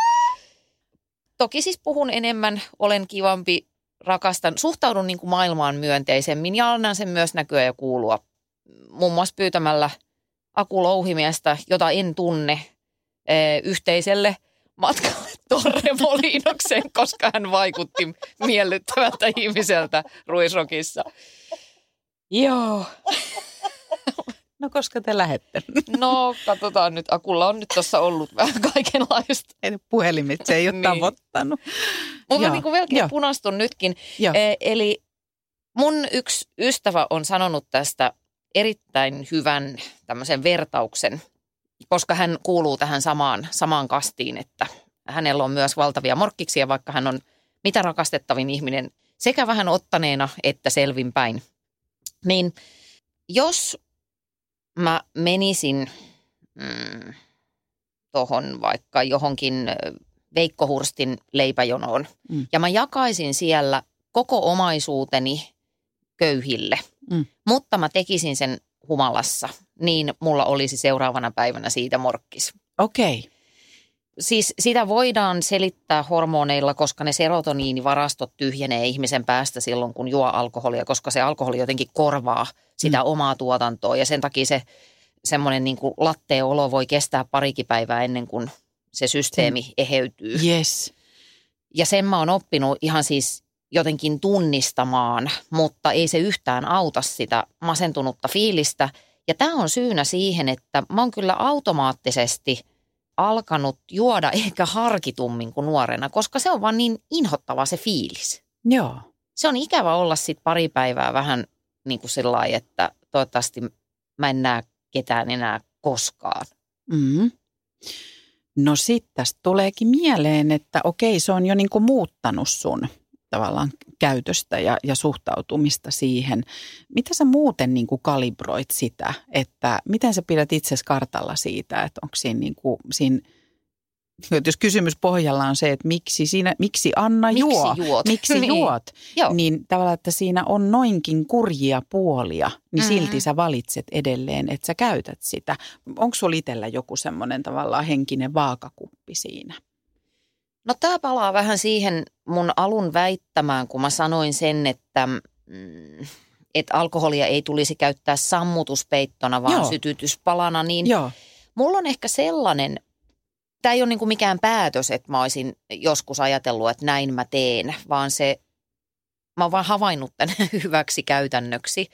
Toki siis puhun enemmän, olen kivampi, rakastan, suhtaudun niin kuin maailmaan myönteisemmin ja annan sen myös näkyä ja kuulua. Muun muassa pyytämällä Aku Louhimiestä, jota en tunne, eh, yhteiselle matkalle Torre Molinokseen, koska hän vaikutti miellyttävältä ihmiseltä Ruisrokissa. Joo. No koska te lähette? No, katsotaan nyt. Akulla on nyt tuossa ollut vähän kaikenlaista. Ei nyt puhelimet, se ei ole Niin. tavoittanut. Mutta niin melkein joo. punastun nytkin. Joo. E, eli mun yksi ystävä on sanonut tästä erittäin hyvän tämmöisen vertauksen, koska hän kuuluu tähän samaan, samaan kastiin, että hänellä on myös valtavia morkkiksia, vaikka hän on mitä rakastettavin ihminen sekä vähän ottaneena että selvinpäin. Niin jos mä menisin mm, tuohon vaikka johonkin Veikko Hurstin leipäjonoon Mm. ja mä jakaisin siellä koko omaisuuteni köyhille, Mm. mutta mä tekisin sen humalassa, niin mulla olisi seuraavana päivänä siitä morkkis. Okei. Okay. Siis sitä voidaan selittää hormoneilla, koska ne serotoniinivarastot tyhjenee ihmisen päästä silloin, kun juo alkoholia, koska se alkoholi jotenkin korvaa sitä mm. omaa tuotantoa ja sen takia se semmoinen niin kuin latteolo voi kestää parikin päivää ennen kuin se systeemi sen. eheytyy. Yes. Ja sen mä oon oppinut ihan siis jotenkin tunnistamaan, mutta ei se yhtään auta sitä masentunutta fiilistä. Ja tämä on syynä siihen, että mä oon kyllä automaattisesti alkanut juoda [LAUGHS] ehkä harkitummin kuin nuorena, koska se on vaan niin inhottava se fiilis. Joo. Se on ikävä olla sitten pari päivää vähän niin kuin sillä että toivottavasti mä en näe ketään enää koskaan. Mm. No sitten tästä tuleekin mieleen, että okei, se on jo niin kuin muuttanut sun tavallaan käytöstä ja, ja suhtautumista siihen. Mitä sä muuten niin kuin kalibroit sitä, että miten sä pidät itse kartalla siitä, että onko siinä, niin kuin, siinä jos kysymys pohjalla on se, että miksi, siinä, miksi Anna Miksi juo, juot? miksi [LAUGHS] Niin. juot, Joo. niin tavallaan, että siinä on noinkin kurjia puolia, niin Mhm. silti sä valitset edelleen, että sä käytät sitä. Onko sulla itsellä joku semmoinen tavallaan henkinen vaakakuppi siinä? No tämä palaa vähän siihen mun alun väittämään, kun mä sanoin sen, että, mm, että alkoholia ei tulisi käyttää sammutuspeittona, vaan Joo. sytytyspalana, niin Joo. mulla on ehkä sellainen, tämä ei ole niinku mikään päätös, että mä olisin joskus ajatellut, että näin mä teen, vaan se, mä oon vaan havainnut tämän [LAUGHS] hyväksi käytännöksi.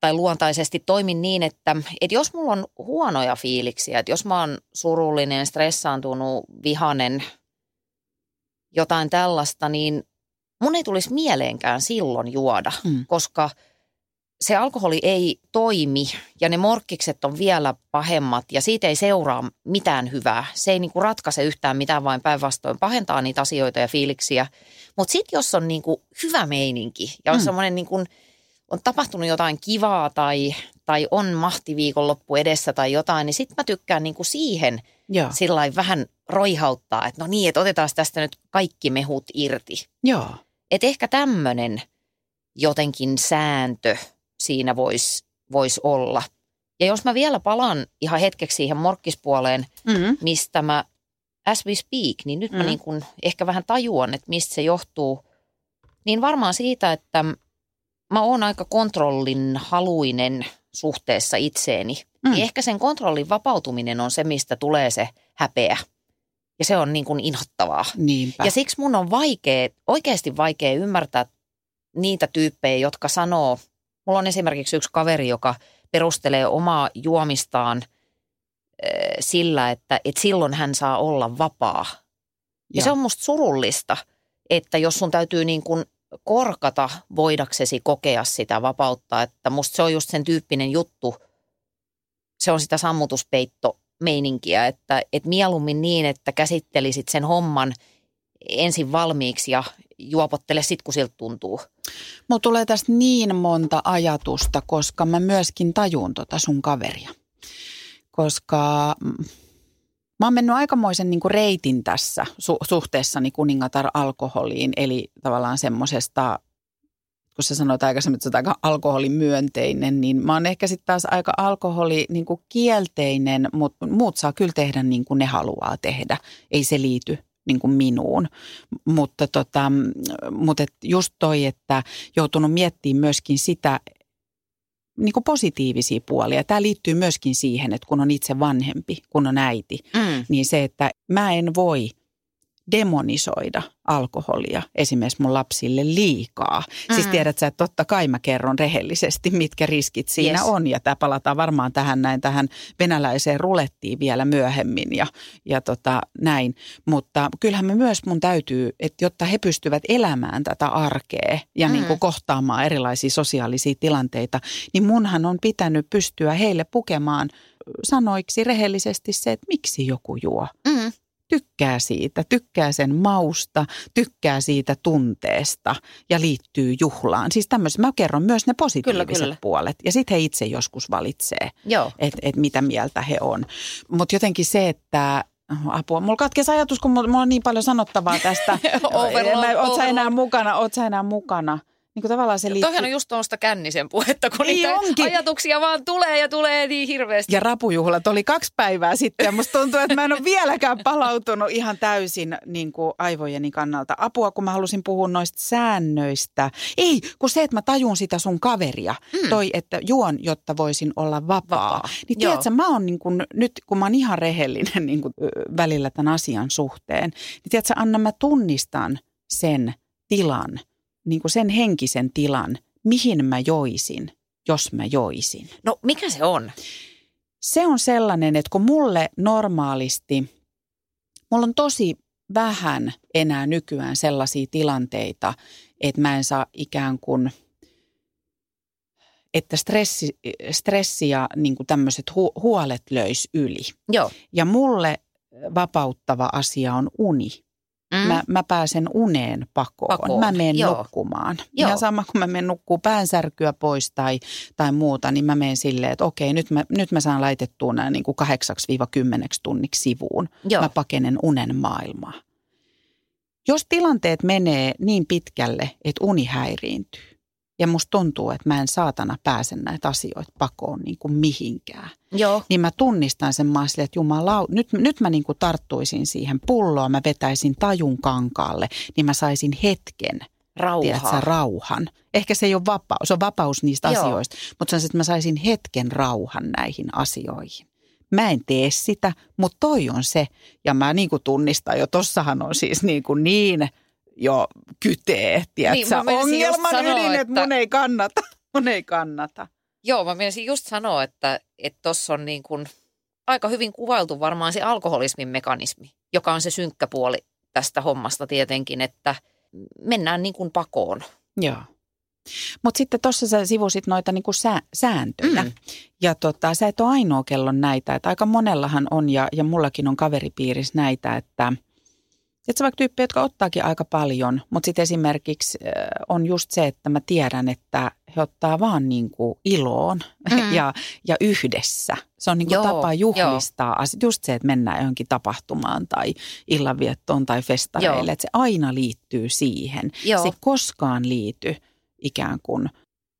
Tai luontaisesti toimin niin, että, että jos mulla on huonoja fiiliksiä, että jos mä oon surullinen, stressaantunut, vihanen, jotain tällaista, niin mun ei tulisi mieleenkään silloin juoda, Mm. koska se alkoholi ei toimi ja ne morkkikset on vielä pahemmat ja siitä ei seuraa mitään hyvää. Se ei niinku ratkaise yhtään mitään, vain päinvastoin pahentaa niitä asioita ja fiiliksiä. Mutta sitten jos on niinku hyvä meininki ja on Mm. mm. semmoinen niinku, on tapahtunut jotain kivaa tai, tai on mahtiviikonloppu edessä tai jotain, niin sitten mä tykkään niinku siihen sillä vähän roihauttaa, että no niin, että otetaan tästä nyt kaikki mehut irti. Joo. Että ehkä tämmöinen jotenkin sääntö siinä voisi vois olla. Ja jos mä vielä palaan ihan hetkeksi siihen morkkispuoleen, Mm. mistä mä as we speak, niin nyt mm. mä niin kun ehkä vähän tajuan, että mistä se johtuu. Niin varmaan siitä, että mä oon aika kontrollin haluinen suhteessa itseeni. Mm. Niin ehkä sen kontrollin vapautuminen on se, mistä tulee se häpeä. Ja se on niin kuin inhottavaa. Niinpä. Ja siksi mun on vaikea, oikeasti vaikea ymmärtää niitä tyyppejä, jotka sanoo, mulla on esimerkiksi yksi kaveri, joka perustelee omaa juomistaan äh, sillä, että, että silloin hän saa olla vapaa. Ja Joo. se on musta surullista, että jos sun täytyy niin kuin korkata voidaksesi kokea sitä vapautta, että musta se on just sen tyyppinen juttu, se on sitä sammutuspeitto meininkiä, että, että mieluummin niin, että käsittelisit sen homman ensin valmiiksi ja juopottele sit, kun siltä tuntuu. Mulla tulee tästä niin monta ajatusta, koska mä myöskin tajun tota sun kaveria. Koska mm, mä oon mennyt aikamoisen niin reitin tässä su- suhteessani kuningatar alkoholiin, eli tavallaan semmoisesta, kun sä sanoit aikaisemmin, että sä aika alkoholimyönteinen, niin mä oon ehkä sitten taas aika alkoholi niin kuin kielteinen, mutta muut saa kyllä tehdä niin kuin ne haluaa tehdä. Ei se liity niin kuin minuun. Mutta, tota, mutta et just toi, että joutunut miettimään myöskin sitä niin kuin positiivisia puolia. Tämä liittyy myöskin siihen, että kun on itse vanhempi, kun on äiti, Mm. niin se, että mä en voi demonisoida alkoholia esimerkiksi mun lapsille liikaa. Mm. Siis Mm. tiedät sä, että totta kai mä kerron rehellisesti, mitkä riskit siinä Yes. on. Ja tämä palataan varmaan tähän näin tähän venäläiseen rulettiin vielä myöhemmin ja, ja tota, näin. Mutta kyllähän me myös mun täytyy, että jotta he pystyvät elämään tätä arkea ja Mm. niin kuin kohtaamaan erilaisia sosiaalisia tilanteita, niin munhan on pitänyt pystyä heille pukemaan sanoiksi rehellisesti se, että miksi joku juo Mm. Tykkää siitä, tykkää sen mausta, tykkää siitä tunteesta ja liittyy juhlaan. Siis tämmöisen, mä kerron myös ne positiiviset Kyllä, kyllä. puolet ja sitten he itse joskus valitsee, että et mitä mieltä he on. Mutta jotenkin se, että apua, mulla katkesi ajatus, kun mulla, on niin paljon sanottavaa tästä. [LAUGHS] Overload, Mä- Oot sä enää mukana, oot sä enää mukana? Niin kuin tavallaan se liittyy. Toihan on just tuosta kännisen puhetta, kun Niin niitä onkin. ajatuksia vaan tulee ja tulee niin hirveästi. Ja rapujuhlat oli kaksi päivää sitten ja musta tuntuu, että mä en ole vieläkään palautunut ihan täysin niin kuin aivojeni kannalta. Apua, kun mä halusin puhua noista säännöistä. Ei, kun se, että mä tajun sitä sun kaveria, mm. toi, että juon, jotta voisin olla vapaa. Vapaa, Niin joo. tiedätkö, mä oon niin kuin, nyt, kun mä oon ihan rehellinen niin kuin, välillä tämän asian suhteen, niin tiedätkö, Anna, mä tunnistan sen tilan, niin kuin sen henkisen tilan, mihin mä joisin, jos mä joisin. No mikä se on? se on sellainen, että kun mulle normaalisti, mulla on tosi vähän enää nykyään sellaisia tilanteita, että mä en saa ikään kuin, että stressi, stressi ja niin kuin tämmöiset hu, huolet löys yli. Joo. Ja mulle vapauttava asia on uni. Mm. Mä, mä pääsen uneen pakoon. Pakoon, Mä menen joo. nukkumaan. Joo. Ihan sama kuin mä menen nukkuu päänsärkyä pois tai, tai muuta, niin mä menen silleen, että okei, nyt mä, nyt mä saan laitettua nämä niin kuin 8-10 tunniksi sivuun. Joo. Mä pakenen unen maailmaa. Jos tilanteet menee niin pitkälle, että uni häiriintyy, ja musta tuntuu, että mä en saatana pääse näitä asioita pakoon niin kuin mihinkään, Joo. niin mä tunnistan sen mä oon silleen, että jumala, nyt, nyt mä niin kuin tarttuisin siihen pulloon, mä vetäisin tajun kankaalle, niin mä saisin hetken, tiedätkö, Rauhaa. rauhan. Ehkä se ei ole vapaus, se on vapaus niistä Joo. asioista, mutta se on se, että mä saisin hetken rauhan näihin asioihin. Mä en tee sitä, mutta toi on se. Ja mä niin kuin tunnistan jo, tossahan on siis niin, kuin niin jo kytee, tiedätkö, mä menisin just ongelman sanoa, ydin, että että- mun ei kannata. [LAUGHS] Mun ei kannata. Joo, mä menisin just sanoa, että tuossa on niin kuin aika hyvin kuvailtu varmaan se alkoholismin mekanismi, joka on se synkkä puoli tästä hommasta tietenkin, että mennään niin kuin pakoon. Joo. Mutta sitten tuossa sä sivusit noita niinku sää, sääntöjä. Mm. Ja tota, sä et ole ainoa kellon näitä. Että aika monellahan on ja, ja mullakin on kaveripiirissä näitä, että että vaikka tyyppejä, jotka ottaakin aika paljon, mutta sitten esimerkiksi on just se, että mä tiedän, että he ottaa vaan niinku iloon Mm. [LAUGHS] ja, ja yhdessä. Se on niinku Joo, tapa juhlistaa. Joo. Just se, että mennään johonkin tapahtumaan tai illanviettoon tai festareille. Että se aina liittyy siihen. Joo. Se koskaan liity ikään kuin,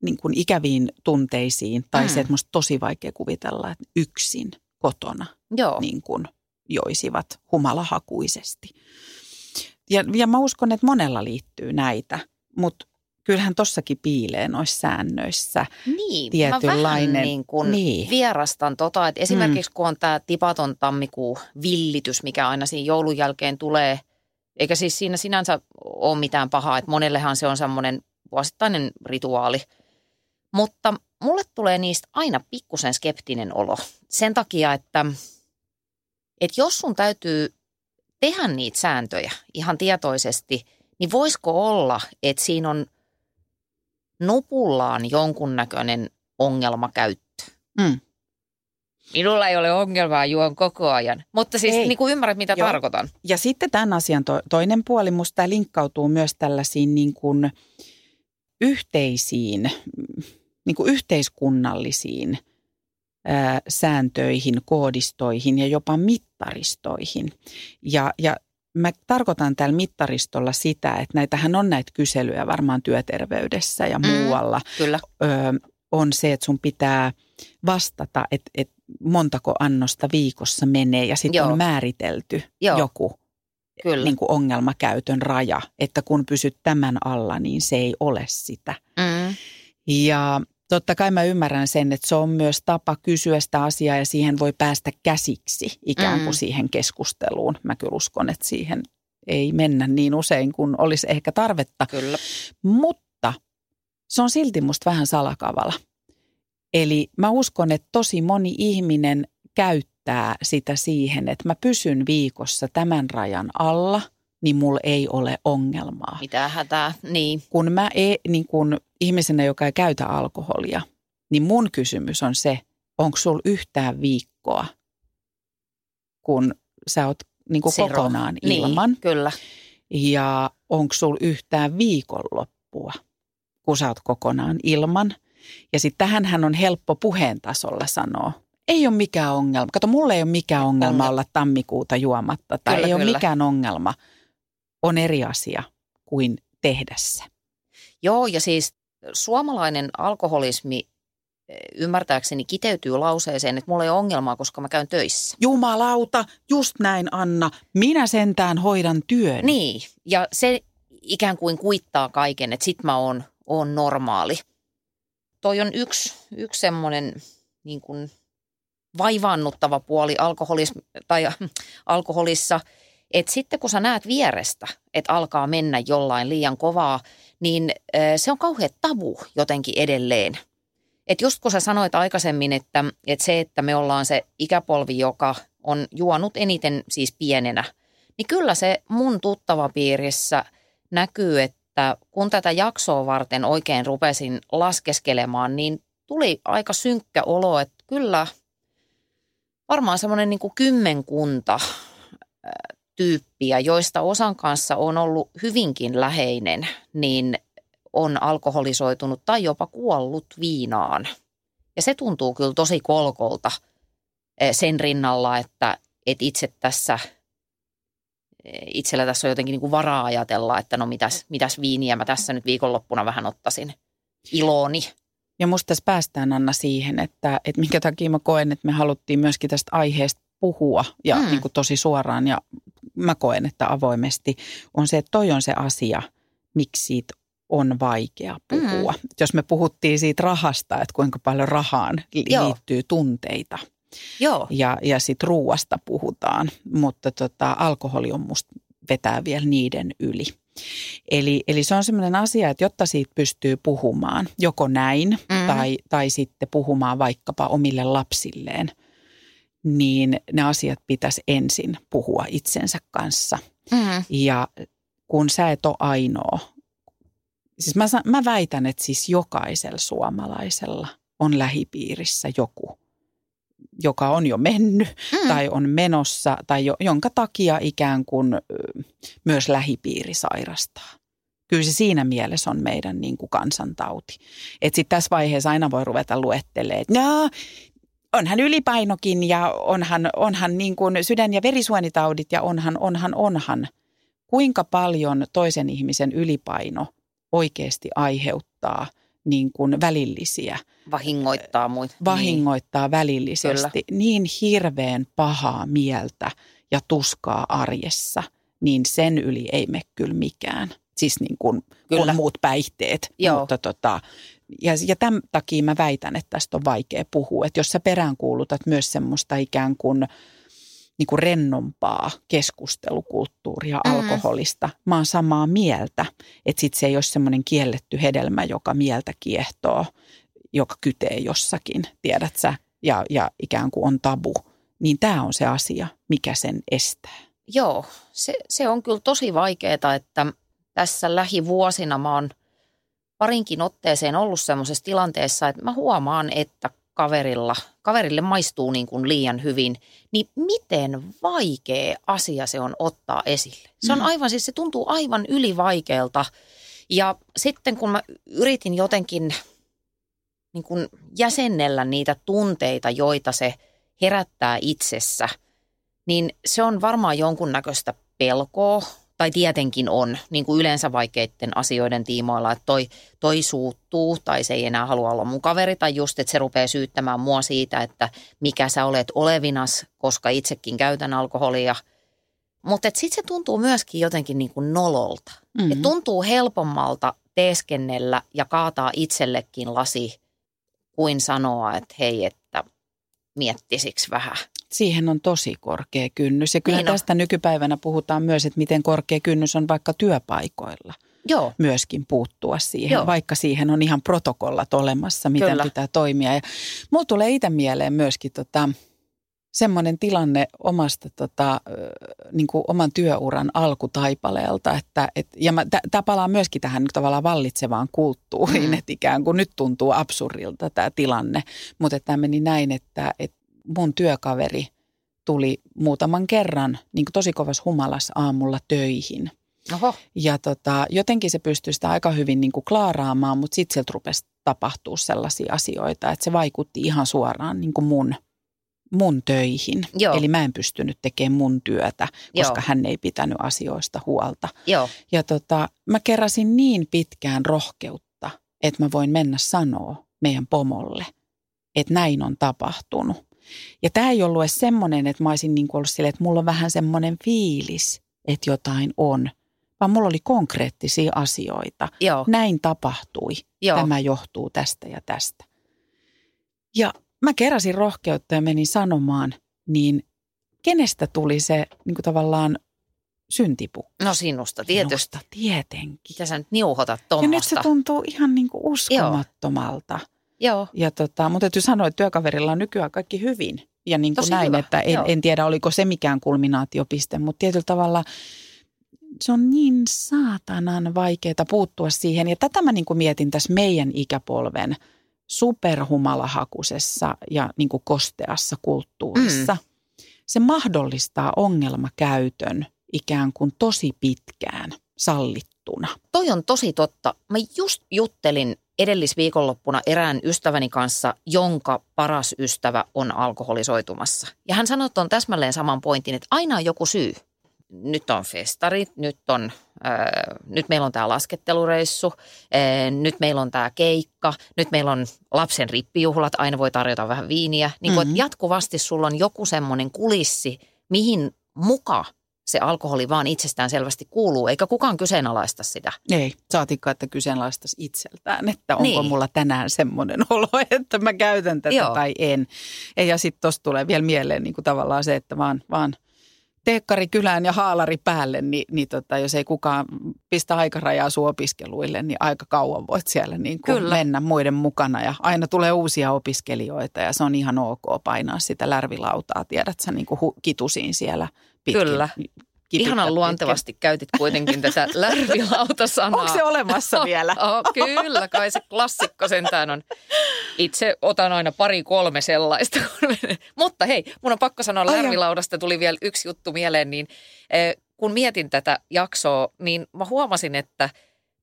niin kuin ikäviin tunteisiin tai Mm. se, että musta tosi vaikea kuvitella, että yksin kotona Joo. niin kuin joisivat humalahakuisesti. Ja, ja mä uskon, että monella liittyy näitä, mutta kyllähän tossakin piilee noissa säännöissä. Niin, tietynlainen- mä vähän niin kuin niin. vierastan tota, että esimerkiksi kun on tämä tipaton tammikuu villitys, mikä aina siinä joulun jälkeen tulee, eikä siis siinä sinänsä ole mitään pahaa, että monellehan se on semmoinen vuosittainen rituaali, mutta mulle tulee niistä aina pikkusen skeptinen olo sen takia, että, että jos sun täytyy tehdä niitä sääntöjä ihan tietoisesti, niin voisiko olla, että siinä on nupullaan jonkunnäköinen ongelmakäyttö. Mm. Minulla ei ole ongelmaa, juon koko ajan. Mutta siis Ei. niin kuin ymmärrät, mitä Joo. tarkoitan. Ja sitten tämän asian to, toinen puoli, musta tämä linkkautuu myös tällaisiin niin kuin yhteisiin, niin kuin yhteiskunnallisiin ää, sääntöihin, koodistoihin ja jopa mittaristoihin. Ja, ja mä tarkoitan tällä mittaristolla sitä, että näitähän on näitä kyselyjä varmaan työterveydessä ja Mm. muualla. Kyllä. Ö, on se, että sun pitää vastata, että, että montako annosta viikossa menee ja sitten on määritelty Joo. joku Kyllä. niin kuin ongelmakäytön raja, että kun pysyt tämän alla, niin se ei ole sitä. Mm. Ja totta kai mä ymmärrän sen, että se on myös tapa kysyä sitä asiaa ja siihen voi päästä käsiksi ikään kuin Mm. siihen keskusteluun. Mä kyllä uskon, että siihen ei mennä niin usein kuin olisi ehkä tarvetta. Kyllä. Mutta se on silti musta vähän salakavala. Eli mä uskon, että tosi moni ihminen käyttää sitä siihen, että mä pysyn viikossa tämän rajan alla, niin mulla ei ole ongelmaa. Mitä hätää. Niin. Kun mä e, niin kun ihmisenä, joka ei käytä alkoholia, niin mun kysymys on se, onko sul yhtään viikkoa, kun sä oot niin kuin Zero. kokonaan ilman. Niin, kyllä. Ja onko sul yhtään viikonloppua, kun sä oot kokonaan ilman. Ja sitten tähänhän on helppo puheen tasolla sanoa. Ei ole mikään ongelma. Kato, mulle ei ole mikään ongelma olla tammikuuta juomatta. Tai Kyllä, ei ole kyllä. mikään ongelma. On eri asia kuin tehdä se. Joo, ja siis suomalainen alkoholismi eh, ymmärtääkseni kiteytyy lauseeseen, että mulla ei ole ongelmaa, koska mä käyn töissä. Jumalauta, just näin Anna. Minä sentään hoidan työn. Niin, ja se ikään kuin kuittaa kaiken, että sit mä oon, oon normaali. Toi on yksi, yksi semmoinen niin kuin vaivaannuttava puoli alkoholis, tai [LAUGHS] alkoholissa, että sitten kun sä näet vierestä, että alkaa mennä jollain liian kovaa, niin se on kauhean tabu jotenkin edelleen. että just kun sä sanoit aikaisemmin, että, että se, että me ollaan se ikäpolvi, joka on juonut eniten siis pienenä, niin kyllä se mun tuttava piirissä näkyy, että kun tätä jaksoa varten oikein rupesin laskeskelemaan, niin tuli aika synkkä olo, että kyllä varmaan semmoinen niin kuin kymmenkunta tyyppiä, joista osan kanssa on ollut hyvinkin läheinen, niin on alkoholisoitunut tai jopa kuollut viinaan. Ja se tuntuu kyllä tosi kolkolta sen rinnalla, että, että itse tässä, itsellä tässä on jotenkin niin kuin varaa ajatella, että no mitäs, mitäs viiniä mä tässä nyt viikonloppuna vähän ottaisin iloni. Ja musta tässä päästään Anna siihen, että, että minkä takia mä koen, että me haluttiin myöskin tästä aiheesta puhua ja mm. niin kuin tosi suoraan ja mä koen, että avoimesti on se, että toi on se asia, miksi siitä on vaikea puhua. Mm. Jos me puhuttiin siitä rahasta, että kuinka paljon rahaan liittyy Joo. tunteita. Joo. Ja, ja sitten ruuasta puhutaan, mutta tota, alkoholi on musta vetää vielä niiden yli. Eli, eli se on sellainen asia, että jotta siitä pystyy puhumaan, joko näin mm. tai, tai sitten puhumaan vaikkapa omille lapsilleen, niin ne asiat pitäisi ensin puhua itsensä kanssa. Mm. Ja kun sä et ole ainoa, siis mä, mä väitän, että siis jokaisella suomalaisella on lähipiirissä joku, joka on jo mennyt mm. tai on menossa tai jo, jonka takia ikään kuin myös lähipiiri sairastaa. Kyllä se siinä mielessä on meidän niin kuin kansantauti. Että sitten tässä vaiheessa aina voi ruveta luettelemaan, että no, onhan ylipainokin ja onhan, onhan niin kuin sydän- ja verisuonitaudit ja onhan, onhan, onhan. Kuinka paljon toisen ihmisen ylipaino oikeasti aiheuttaa niin kuin välillisiä. Vahingoittaa muita. Vahingoittaa niin. välillisesti. Kyllä. Niin hirveän pahaa mieltä ja tuskaa arjessa, niin sen yli ei me kyllä mikään. Siis niin kuin, kyllä. muut päihteet. Joo. Mutta tota, ja, ja tämän takia mä väitän, että tästä on vaikea puhua. Että jos sä peräänkuulutat myös semmoista ikään kuin, niin kuin rennompaa keskustelukulttuuria mm. alkoholista, mä oon samaa mieltä. Että sit se ei ole semmoinen kielletty hedelmä, joka mieltä kiehtoo, joka kytee jossakin, tiedät sä, ja, ja ikään kuin on tabu. Niin tämä on se asia, mikä sen estää. Joo, se, se on kyllä tosi vaikeaa, että tässä lähivuosina mä oon parinkin otteeseen ollut semmoisessa tilanteessa, että mä huomaan, että kaverilla, kaverille maistuu niin kuin liian hyvin, niin miten vaikea asia se on ottaa esille. Se on mm. aivan, siis se tuntuu aivan ylivaikealta. Ja sitten kun mä yritin jotenkin niin kuin jäsennellä niitä tunteita, joita se herättää itsessä, niin se on varmaan jonkunnäköistä pelkoa, tai tietenkin on, niin kuin yleensä vaikeiden asioiden tiimoilla, että toi, toi suuttuu tai se ei enää halua olla mun kaveri tai just, että se rupeaa syyttämään mua siitä, että mikä sä olet olevinas, koska itsekin käytän alkoholia. Mutta sitten se tuntuu myöskin jotenkin niin kuin nololta. Mm-hmm. Et tuntuu helpommalta teeskennellä ja kaataa itsellekin lasi kuin sanoa, että hei, että miettisiksi vähän siihen on tosi korkea kynnys. Ja kyllä niin tästä on. nykypäivänä puhutaan myös, että miten korkea kynnys on vaikka työpaikoilla. Joo. myöskin puuttua siihen, Joo. vaikka siihen on ihan protokollat olemassa, miten kyllä. pitää toimia. Ja mulla tulee itse mieleen myöskin tota, semmoinen tilanne omasta tota, niin kuin oman työuran alkutaipaleelta, että et, ja tämä palaa myöskin tähän niin tavallaan vallitsevaan kulttuuriin, mm. että ikään kuin nyt tuntuu absurdilta tämä tilanne, mutta tämä meni näin, että, että mun työkaveri tuli muutaman kerran niin kuin tosi kovas humalas aamulla töihin. Oho. Ja tota, jotenkin se pystyi sitä aika hyvin niin kuin klaaraamaan, mutta sitten sieltä rupesi tapahtua sellaisia asioita, että se vaikutti ihan suoraan niin kuin mun, mun töihin. Joo. Eli mä en pystynyt tekemään mun työtä, koska Joo. hän ei pitänyt asioista huolta. Joo. Ja tota, mä keräsin niin pitkään rohkeutta, että mä voin mennä sanoa meidän pomolle, että näin on tapahtunut. Ja tämä ei ollut edes semmoinen, että mä olisin niin kuin ollut silleen, että mulla on vähän semmoinen fiilis, että jotain on, vaan mulla oli konkreettisia asioita. Joo. Näin tapahtui. Joo. Tämä johtuu tästä ja tästä. Ja mä keräsin rohkeutta ja menin sanomaan, niin kenestä tuli se niin kuin tavallaan syntipukki? No sinusta tietysti. Sinusta tietenkin. Mitä sä nyt niuhotat tuommoista? Ja nyt se tuntuu ihan niin kuin uskomattomalta. Joo Joo. Ja tota, mutta täytyy sanoa, että työkaverilla on nykyään kaikki hyvin. Ja niin kuin Tosi näin, hyvä, että en, joo. en tiedä oliko se mikään kulminaatiopiste, mutta tietyllä tavalla se on niin saatanan vaikeaa puuttua siihen. Ja tätä mä niin kuin mietin tässä meidän ikäpolven superhumalahakusessa ja niin kuin kosteassa kulttuurissa. Mm. Se mahdollistaa ongelmakäytön ikään kuin tosi pitkään sallittuna. Toi on tosi totta. Mä just juttelin edellisviikonloppuna erään ystäväni kanssa, jonka paras ystävä on alkoholisoitumassa. Ja hän sanoi on täsmälleen saman pointin, että aina on joku syy. Nyt on festarit, nyt, on, äh, nyt meillä on tämä laskettelureissu, äh, nyt meillä on tämä keikka, nyt meillä on lapsen rippijuhlat, aina voi tarjota vähän viiniä. Niin Mhm. että jatkuvasti sulla on joku semmoinen kulissi, mihin muka se alkoholi vaan itsestään selvästi kuuluu, eikä kukaan kyseenalaista sitä. Ei, saatikka, että kyseenalaistaisi itseltään, että onko Niin. mulla tänään semmoinen [LAUGHS] olo, että mä käytän tätä Joo. tai en. Ja, sitten tuossa tulee vielä mieleen niin kuin tavallaan se, että vaan, vaan teekkari kylään ja haalari päälle, niin, niin tota, jos ei kukaan pistä aikarajaa sun opiskeluille, niin aika kauan voit siellä niin kuin Kyllä. mennä muiden mukana. Ja aina tulee uusia opiskelijoita ja se on ihan ok painaa sitä lärvilautaa, tiedät sä niin kuin hu- kitusiin siellä pitkin. Kyllä. Kipität Ihanan luontevasti käytit kuitenkin tätä [LAUGHS] lärvilauta-sanaa. Onko se olemassa [LAUGHS] vielä? Oh, kyllä, kai se klassikko sentään on. Itse otan aina pari kolme sellaista. Mutta hei, mun on pakko sanoa Ai lärvilaudasta tuli vielä yksi juttu mieleen, niin eh, kun mietin tätä jaksoa, niin mä huomasin, että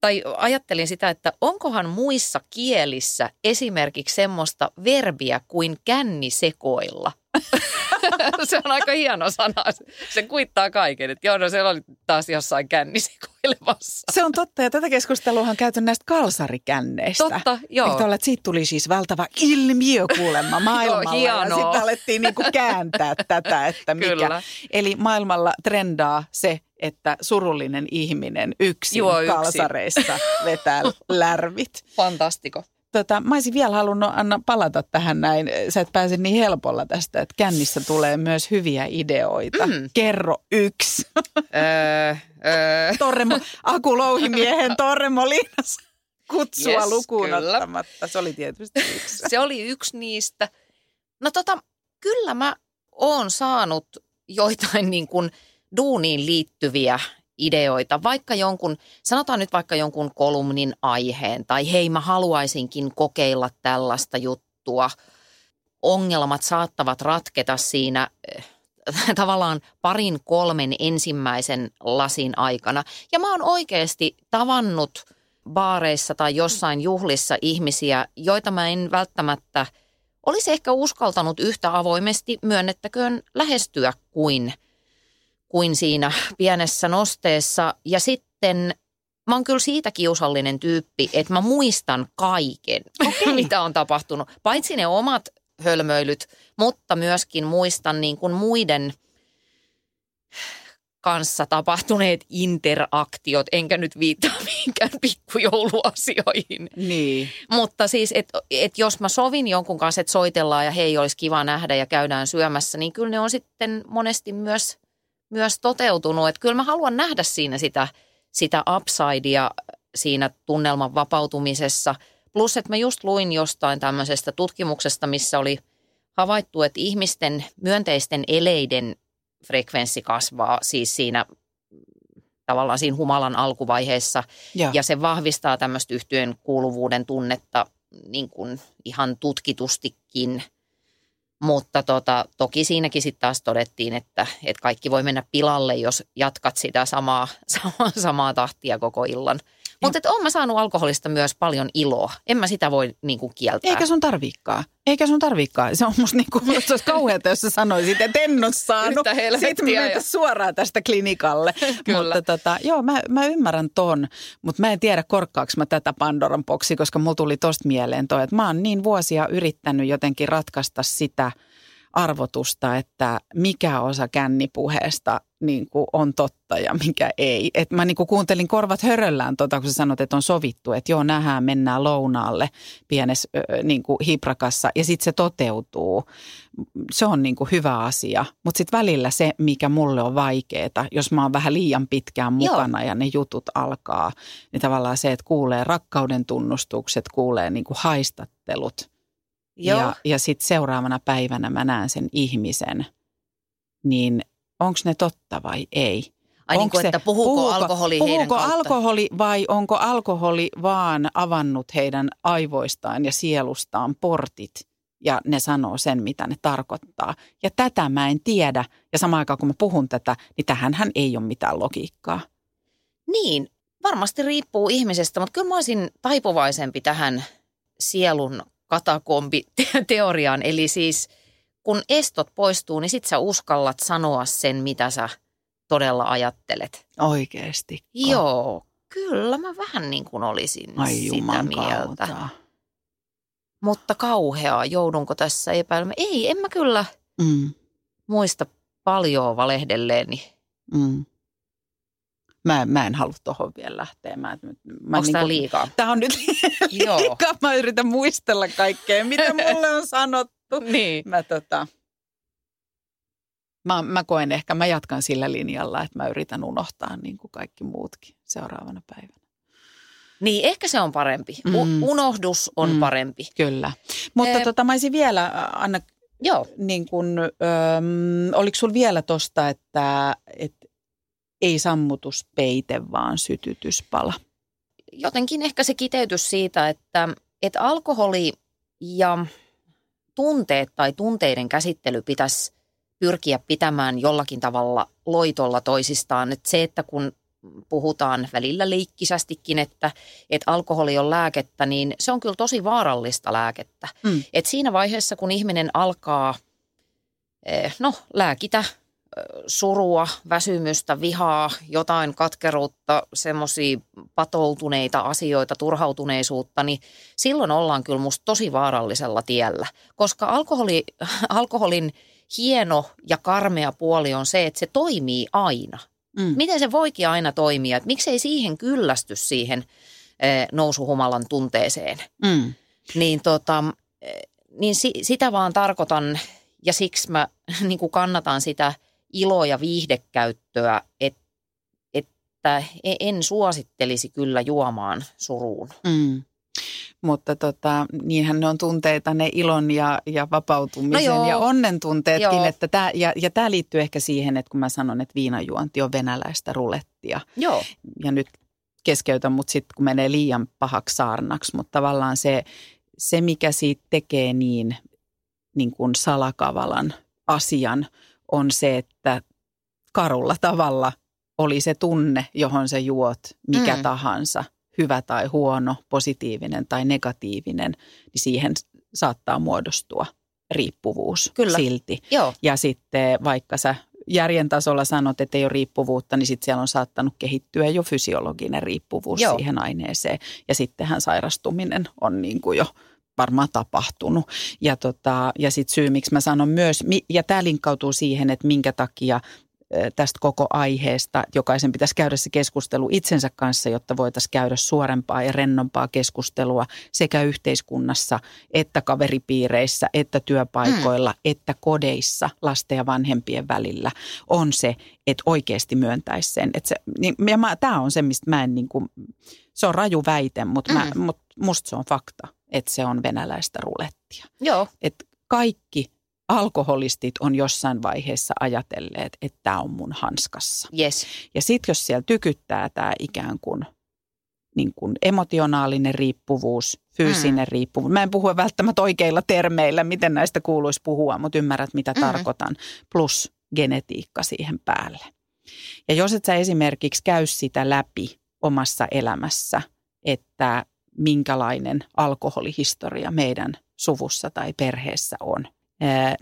tai ajattelin sitä, että onkohan muissa kielissä esimerkiksi semmoista verbiä kuin kännisekoilla. [LAUGHS] se on aika hieno sana. Se kuittaa kaiken. Että joo, no se oli taas jossain kännisekoilemassa. [LAUGHS] Se on totta ja tätä keskustelua on käyty näistä kalsarikänneistä. Totta, joo. Eikö ole, että siitä tuli siis valtava ilmiö kuulemma [LAUGHS] maailmalla ja hienoa. sitten alettiin niinku kääntää tätä, että mikä. Kyllä. Eli maailmalla trendaa se, että surullinen ihminen yksin Juo yksin. kalsareissa vetää lärvit. Fantastiko. Tota, mä olisin vielä halunnut Anna palata tähän näin. Sä et pääse niin helpolla tästä, että kännissä tulee myös hyviä ideoita. Mm. Kerro yksi. öö, öö. Torremo, Aku Louhimiehen Torremo Liinas kutsua Yes, lukuun kyllä. ottamatta. Se oli tietysti yksi. Se oli yksi niistä. No tota, kyllä mä oon saanut joitain niin kuin duuniin liittyviä ideoita, vaikka jonkun, sanotaan nyt vaikka jonkun kolumnin aiheen, tai hei mä haluaisinkin kokeilla tällaista juttua. Ongelmat saattavat ratketa siinä eh, [LAUGHS] tavallaan parin kolmen ensimmäisen lasin aikana. Ja mä oon oikeasti tavannut baareissa tai jossain juhlissa ihmisiä, joita mä en välttämättä olisi ehkä uskaltanut yhtä avoimesti myönnettäköön lähestyä kuin, kuin siinä pienessä nosteessa. Ja sitten mä oon kyllä siitä kiusallinen tyyppi, että mä muistan kaiken, okay. mitä on tapahtunut. Paitsi ne omat hölmöilyt, mutta myöskin muistan niin kuin muiden kanssa tapahtuneet interaktiot, enkä nyt viittaa mihinkään pikkujouluasioihin. Niin. Mutta siis, että et jos mä sovin jonkun kanssa, että soitellaan ja hei, olisi kiva nähdä ja käydään syömässä, niin kyllä ne on sitten monesti myös, myös toteutunut. Että kyllä mä haluan nähdä siinä sitä, sitä upsidea siinä tunnelman vapautumisessa. Plus, että mä just luin jostain tämmöisestä tutkimuksesta, missä oli havaittu, että ihmisten myönteisten eleiden frekvenssi kasvaa siis siinä tavallaan siinä humalan alkuvaiheessa Ja. ja se vahvistaa tämmöistä yhtyön kuuluvuuden tunnetta niin kuin ihan tutkitustikin. Mutta tota, toki siinäkin sitten taas todettiin, että, että kaikki voi mennä pilalle, jos jatkat sitä samaa, [LAUGHS] samaa, samaa tahtia koko illan. Mutta että oon mä saanut alkoholista myös paljon iloa. En mä sitä voi niin kuin kieltää. Eikä sun tarviikaan. Eikä sun tarviikaan. Se on musta niinku, [LAUGHS] se olisi kauheata, jos sä sanoisit, että en ole saanut. Sitten ja- suoraan tästä klinikalle. [LAUGHS] Kyllä. Mutta tota, joo, mä, mä ymmärrän ton, mutta mä en tiedä korkkaaks mä tätä Pandoran boksi, koska mulla tuli tosta mieleen toi, että mä oon niin vuosia yrittänyt jotenkin ratkaista sitä arvotusta, että mikä osa kännipuheesta niin kuin on totta ja mikä ei. Et mä niin kuin kuuntelin korvat höröllään, tota, kun sä sanot, että on sovittu, että joo, nähdään, mennään lounaalle pienessä niin kuin hiprakassa ja sitten se toteutuu. Se on niin kuin hyvä asia, mutta sitten välillä se, mikä mulle on vaikeaa, jos mä oon vähän liian pitkään mukana joo. ja ne jutut alkaa, niin tavallaan se, että kuulee rakkauden tunnustukset, kuulee niin kuin haistattelut – Joo. Ja, ja sitten seuraavana päivänä mä näen sen ihmisen, niin onko ne totta vai ei? Ai niin kuin, se, että puhuuko, puhuuko alkoholi Puhuuko heidän alkoholi vai onko alkoholi vaan avannut heidän aivoistaan ja sielustaan portit ja ne sanoo sen, mitä ne tarkoittaa. Ja tätä mä en tiedä. Ja samaan aikaan kun mä puhun tätä, niin tähänhän ei ole mitään logiikkaa. Niin, varmasti riippuu ihmisestä, mutta kyllä mä olisin taipuvaisempi tähän sielun katakombi-teoriaan. [LAUGHS] Eli siis kun estot poistuu, niin sit sä uskallat sanoa sen, mitä sä todella ajattelet. Oikeesti. Joo, kyllä mä vähän niin kuin olisin Ai sitä mieltä. Kautta. Mutta kauheaa, joudunko tässä epäilemään? Ei, en mä kyllä mm. muista paljon valehdelleeni. Mm. Mä, mä en halua tuohon vielä lähteä. Mä, mä Onko niin tämä liikaa? Tämä on nyt [LAUGHS] liikaa. Mä yritän muistella kaikkea, mitä mulle on sanottu. [LAUGHS] niin. Mä, tota, mä, mä koen ehkä, mä jatkan sillä linjalla, että mä yritän unohtaa niin kuin kaikki muutkin seuraavana päivänä. Niin, ehkä se on parempi. mm. Unohdus on mm. parempi. Kyllä. Mutta eh, tota, mä olisin vielä, Anna, Joo. Niin kun, öm, oliko sulla vielä tosta, että, että ei sammutuspeite, vaan sytytyspala. Jotenkin ehkä se kiteytys siitä, että, että alkoholi ja tunteet tai tunteiden käsittely pitäisi pyrkiä pitämään jollakin tavalla loitolla toisistaan. Että se, että kun puhutaan välillä leikkisästikin, että, että alkoholi on lääkettä, niin se on kyllä tosi vaarallista lääkettä. Mm. Et siinä vaiheessa, kun ihminen alkaa eh, no, lääkitä surua, väsymystä, vihaa, jotain katkeruutta, semmoisia patoutuneita asioita, turhautuneisuutta, niin silloin ollaan kyllä musta tosi vaarallisella tiellä. Koska alkoholi, [LAUGHS] alkoholin hieno ja karmea puoli on se, että se toimii aina. Mm. Miten se voikin aina toimia? Että miksei siihen kyllästy siihen nousuhumalan tunteeseen? Mm. Niin, tota, niin si, sitä vaan tarkoitan ja siksi mä [LAUGHS] niin kuin kannatan sitä – ilo- ja viihdekäyttöä, et, että e-, en suosittelisi kyllä juomaan suruun. Mm. Mutta tota, niinhän ne on tunteita, ne ilon ja, ja vapautumisen no ja onnen tunteetkin. Että tää, ja, ja tämä liittyy ehkä siihen, että kun mä sanon, että viinajuonti on venäläistä rulettia. Joo. Ja nyt keskeytän mut sitten, kun menee liian pahaksi saarnaksi. Mutta tavallaan se, se, mikä siitä tekee niin, niin kuin salakavalan asian – on se, että karulla tavalla oli se tunne, johon se juot, mikä mm. tahansa, hyvä tai huono, positiivinen tai negatiivinen, niin siihen saattaa muodostua riippuvuus Kyllä. silti. Joo. Ja sitten vaikka sä järjen tasolla sanot, että ei ole riippuvuutta, niin sitten siellä on saattanut kehittyä jo fysiologinen riippuvuus Joo. siihen aineeseen. Ja sittenhän sairastuminen on niin kuin jo varmaan tapahtunut. Ja, tota, ja sitten syy, miksi mä sanon myös, ja tämä linkkautuu siihen, että minkä takia tästä koko aiheesta. Jokaisen pitäisi käydä se keskustelu itsensä kanssa, jotta voitaisiin käydä suorempaa ja rennompaa keskustelua sekä yhteiskunnassa, että kaveripiireissä, että työpaikoilla, mm. että kodeissa lasten ja vanhempien välillä. On se, että oikeasti myöntäisi sen. Että se, niin, ja mä, tämä on se, mistä mä en niin kuin, se on raju väite, mutta mm. mä, mut musta se on fakta että se on venäläistä rulettia. Joo. Et kaikki alkoholistit on jossain vaiheessa ajatelleet, että tämä on mun hanskassa. Yes. Ja sitten jos siellä tykyttää tämä ikään kuin, niin kuin emotionaalinen riippuvuus, fyysinen mm. riippuvuus. Mä en puhu välttämättä oikeilla termeillä, miten näistä kuuluisi puhua, mutta ymmärrät mitä mm. tarkoitan. Plus genetiikka siihen päälle. Ja jos et sä esimerkiksi käy sitä läpi omassa elämässä, että minkälainen alkoholihistoria meidän suvussa tai perheessä on,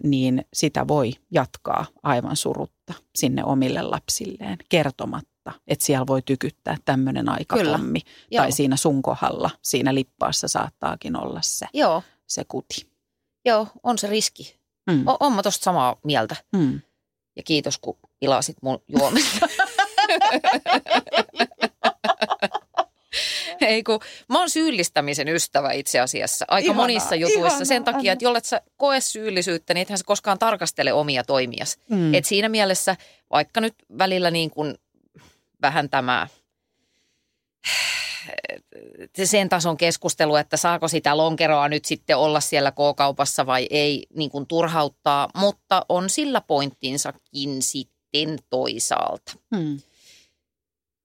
niin sitä voi jatkaa aivan surutta sinne omille lapsilleen kertomatta, että siellä voi tykyttää tämmöinen aikapommi. Kyllä. Tai Joo. siinä sun kohdalla, siinä lippaassa saattaakin olla se, Joo. se kuti. Joo, on se riski. Mm. O- oon mä tosta samaa mieltä. Mm. Ja kiitos, kun pilasit mun juomista. [LAUGHS] [LAUGHS] Ei kun, mä oon syyllistämisen ystävä itse asiassa aika Ihanaa, monissa jutuissa ihanaa, sen takia, että jollet sä koe syyllisyyttä, niin ethän sä koskaan tarkastele omia toimias. Mm. Et siinä mielessä, vaikka nyt välillä niin kuin vähän tämä [SIGHS] sen tason keskustelu, että saako sitä lonkeroa nyt sitten olla siellä K-kaupassa vai ei, niin kuin turhauttaa, mutta on sillä pointtinsakin sitten toisaalta. Mm.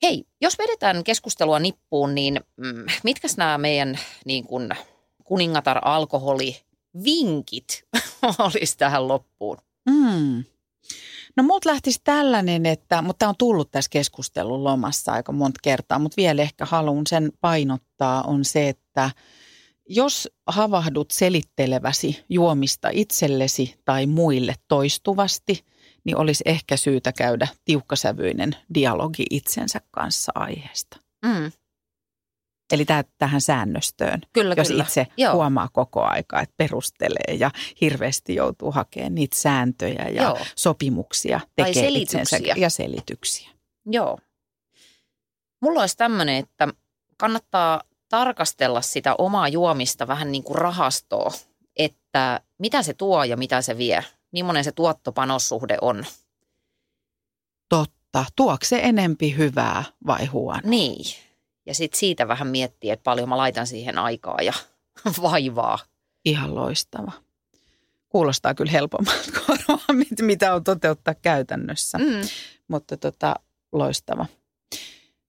Hei, jos vedetään keskustelua nippuun, niin mm, mitkäs nämä meidän niin kuin kuningatar alkoholi vinkit [LAUGHS] olisi tähän loppuun? Mm. No mut lähtisi tällainen, että, mutta tämä on tullut tässä keskustelun lomassa aika monta kertaa, mutta vielä ehkä haluan sen painottaa on se, että jos havahdut selitteleväsi juomista itsellesi tai muille toistuvasti, niin olisi ehkä syytä käydä tiukkasävyinen dialogi itsensä kanssa aiheesta. Mm, Eli täh- tähän säännöstöön, kyllä, jos kyllä. itse Joo. huomaa koko aika, että perustelee ja hirveästi joutuu hakemaan niitä sääntöjä ja Joo. sopimuksia Tai tekee itsensä selityksiä. ja selityksiä. Joo. Mulla olisi tämmöinen, että kannattaa tarkastella sitä omaa juomista vähän niin kuin rahastoa, että mitä se tuo ja mitä se vie. Millainen se tuottopanossuhde on. Totta. Tuoko se enempi hyvää vai huonoa? Niin. Ja sitten siitä vähän miettiä, että paljon mä laitan siihen aikaa ja [LAUGHS] vaivaa. Ihan loistava. Kuulostaa kyllä helpommalta [LAUGHS] kuin mitä on toteuttaa käytännössä, Mm. mutta tota, loistava.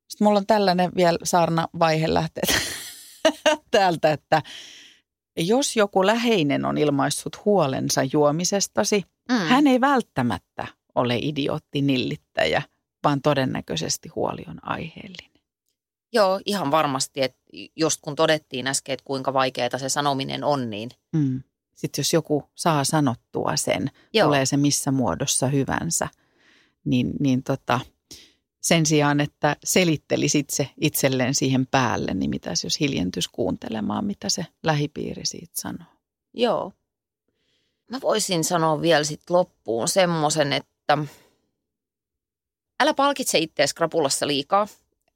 Sitten mulla on tällainen vielä saarna vaihe lähteä [LAUGHS] täältä, että jos joku läheinen on ilmaissut huolensa juomisestasi, Mm. hän ei välttämättä ole idiootti nillittäjä, vaan todennäköisesti huoli on aiheellinen. Joo, ihan varmasti. Että just kun todettiin äsken, että kuinka vaikeaa se sanominen on, niin Mm. Sitten jos joku saa sanottua sen, Joo. tulee se missä muodossa hyvänsä, niin, niin tota, sen sijaan, että selittelisit se itselleen siihen päälle, niin mitäs jos hiljentys kuuntelemaan, mitä se lähipiiri siitä sanoo. Joo. Mä voisin sanoa vielä sit loppuun semmoisen, että älä palkitse itseäsi krapulassa liikaa.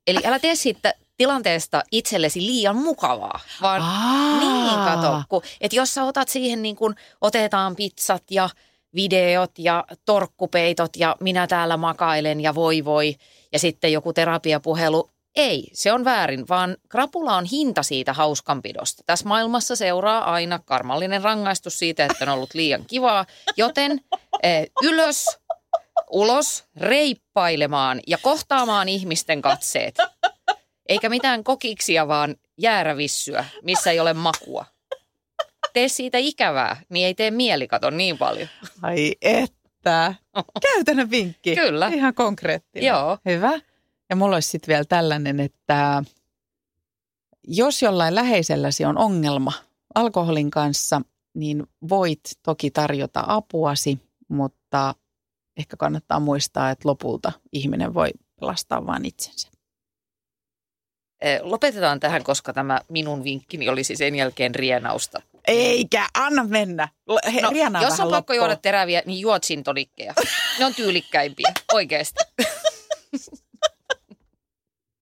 Eli älä tee siitä tilanteesta itsellesi liian mukavaa, vaan Aa, niin kato, kun, että jos sä otat siihen niin kuin otetaan pizzat ja videot ja torkkupeitot ja minä täällä makailen ja voi voi ja sitten joku terapiapuhelu. Ei, se on väärin, vaan krapula on hinta siitä hauskanpidosta. Tässä maailmassa seuraa aina karmallinen rangaistus siitä, että on ollut liian kivaa, joten eh, ylös, ulos, reippailemaan ja kohtaamaan ihmisten katseet. Eikä mitään kokiksia, vaan jäärävissyä, missä ei ole makua. Tee siitä ikävää, niin ei tee mieli kato niin paljon. Ai että. [LAUGHS] Käytännön vinkki. Kyllä. Ihan konkreettinen. Joo. Hyvä. Ja mulla olisi sitten vielä tällainen, että jos jollain läheiselläsi on ongelma alkoholin kanssa, niin voit toki tarjota apuasi, mutta ehkä kannattaa muistaa, että lopulta ihminen voi pelastaa vain itsensä. Eh, Lopetetaan tähän, koska tämä minun vinkkini olisi sen jälkeen rienausta. Eikä, anna mennä. He, No, jos on pakko loppuun. juoda teräviä, niin juot sintonikkeja. Ne on tyylikkäimpiä, oikeasti. [LAUGHS]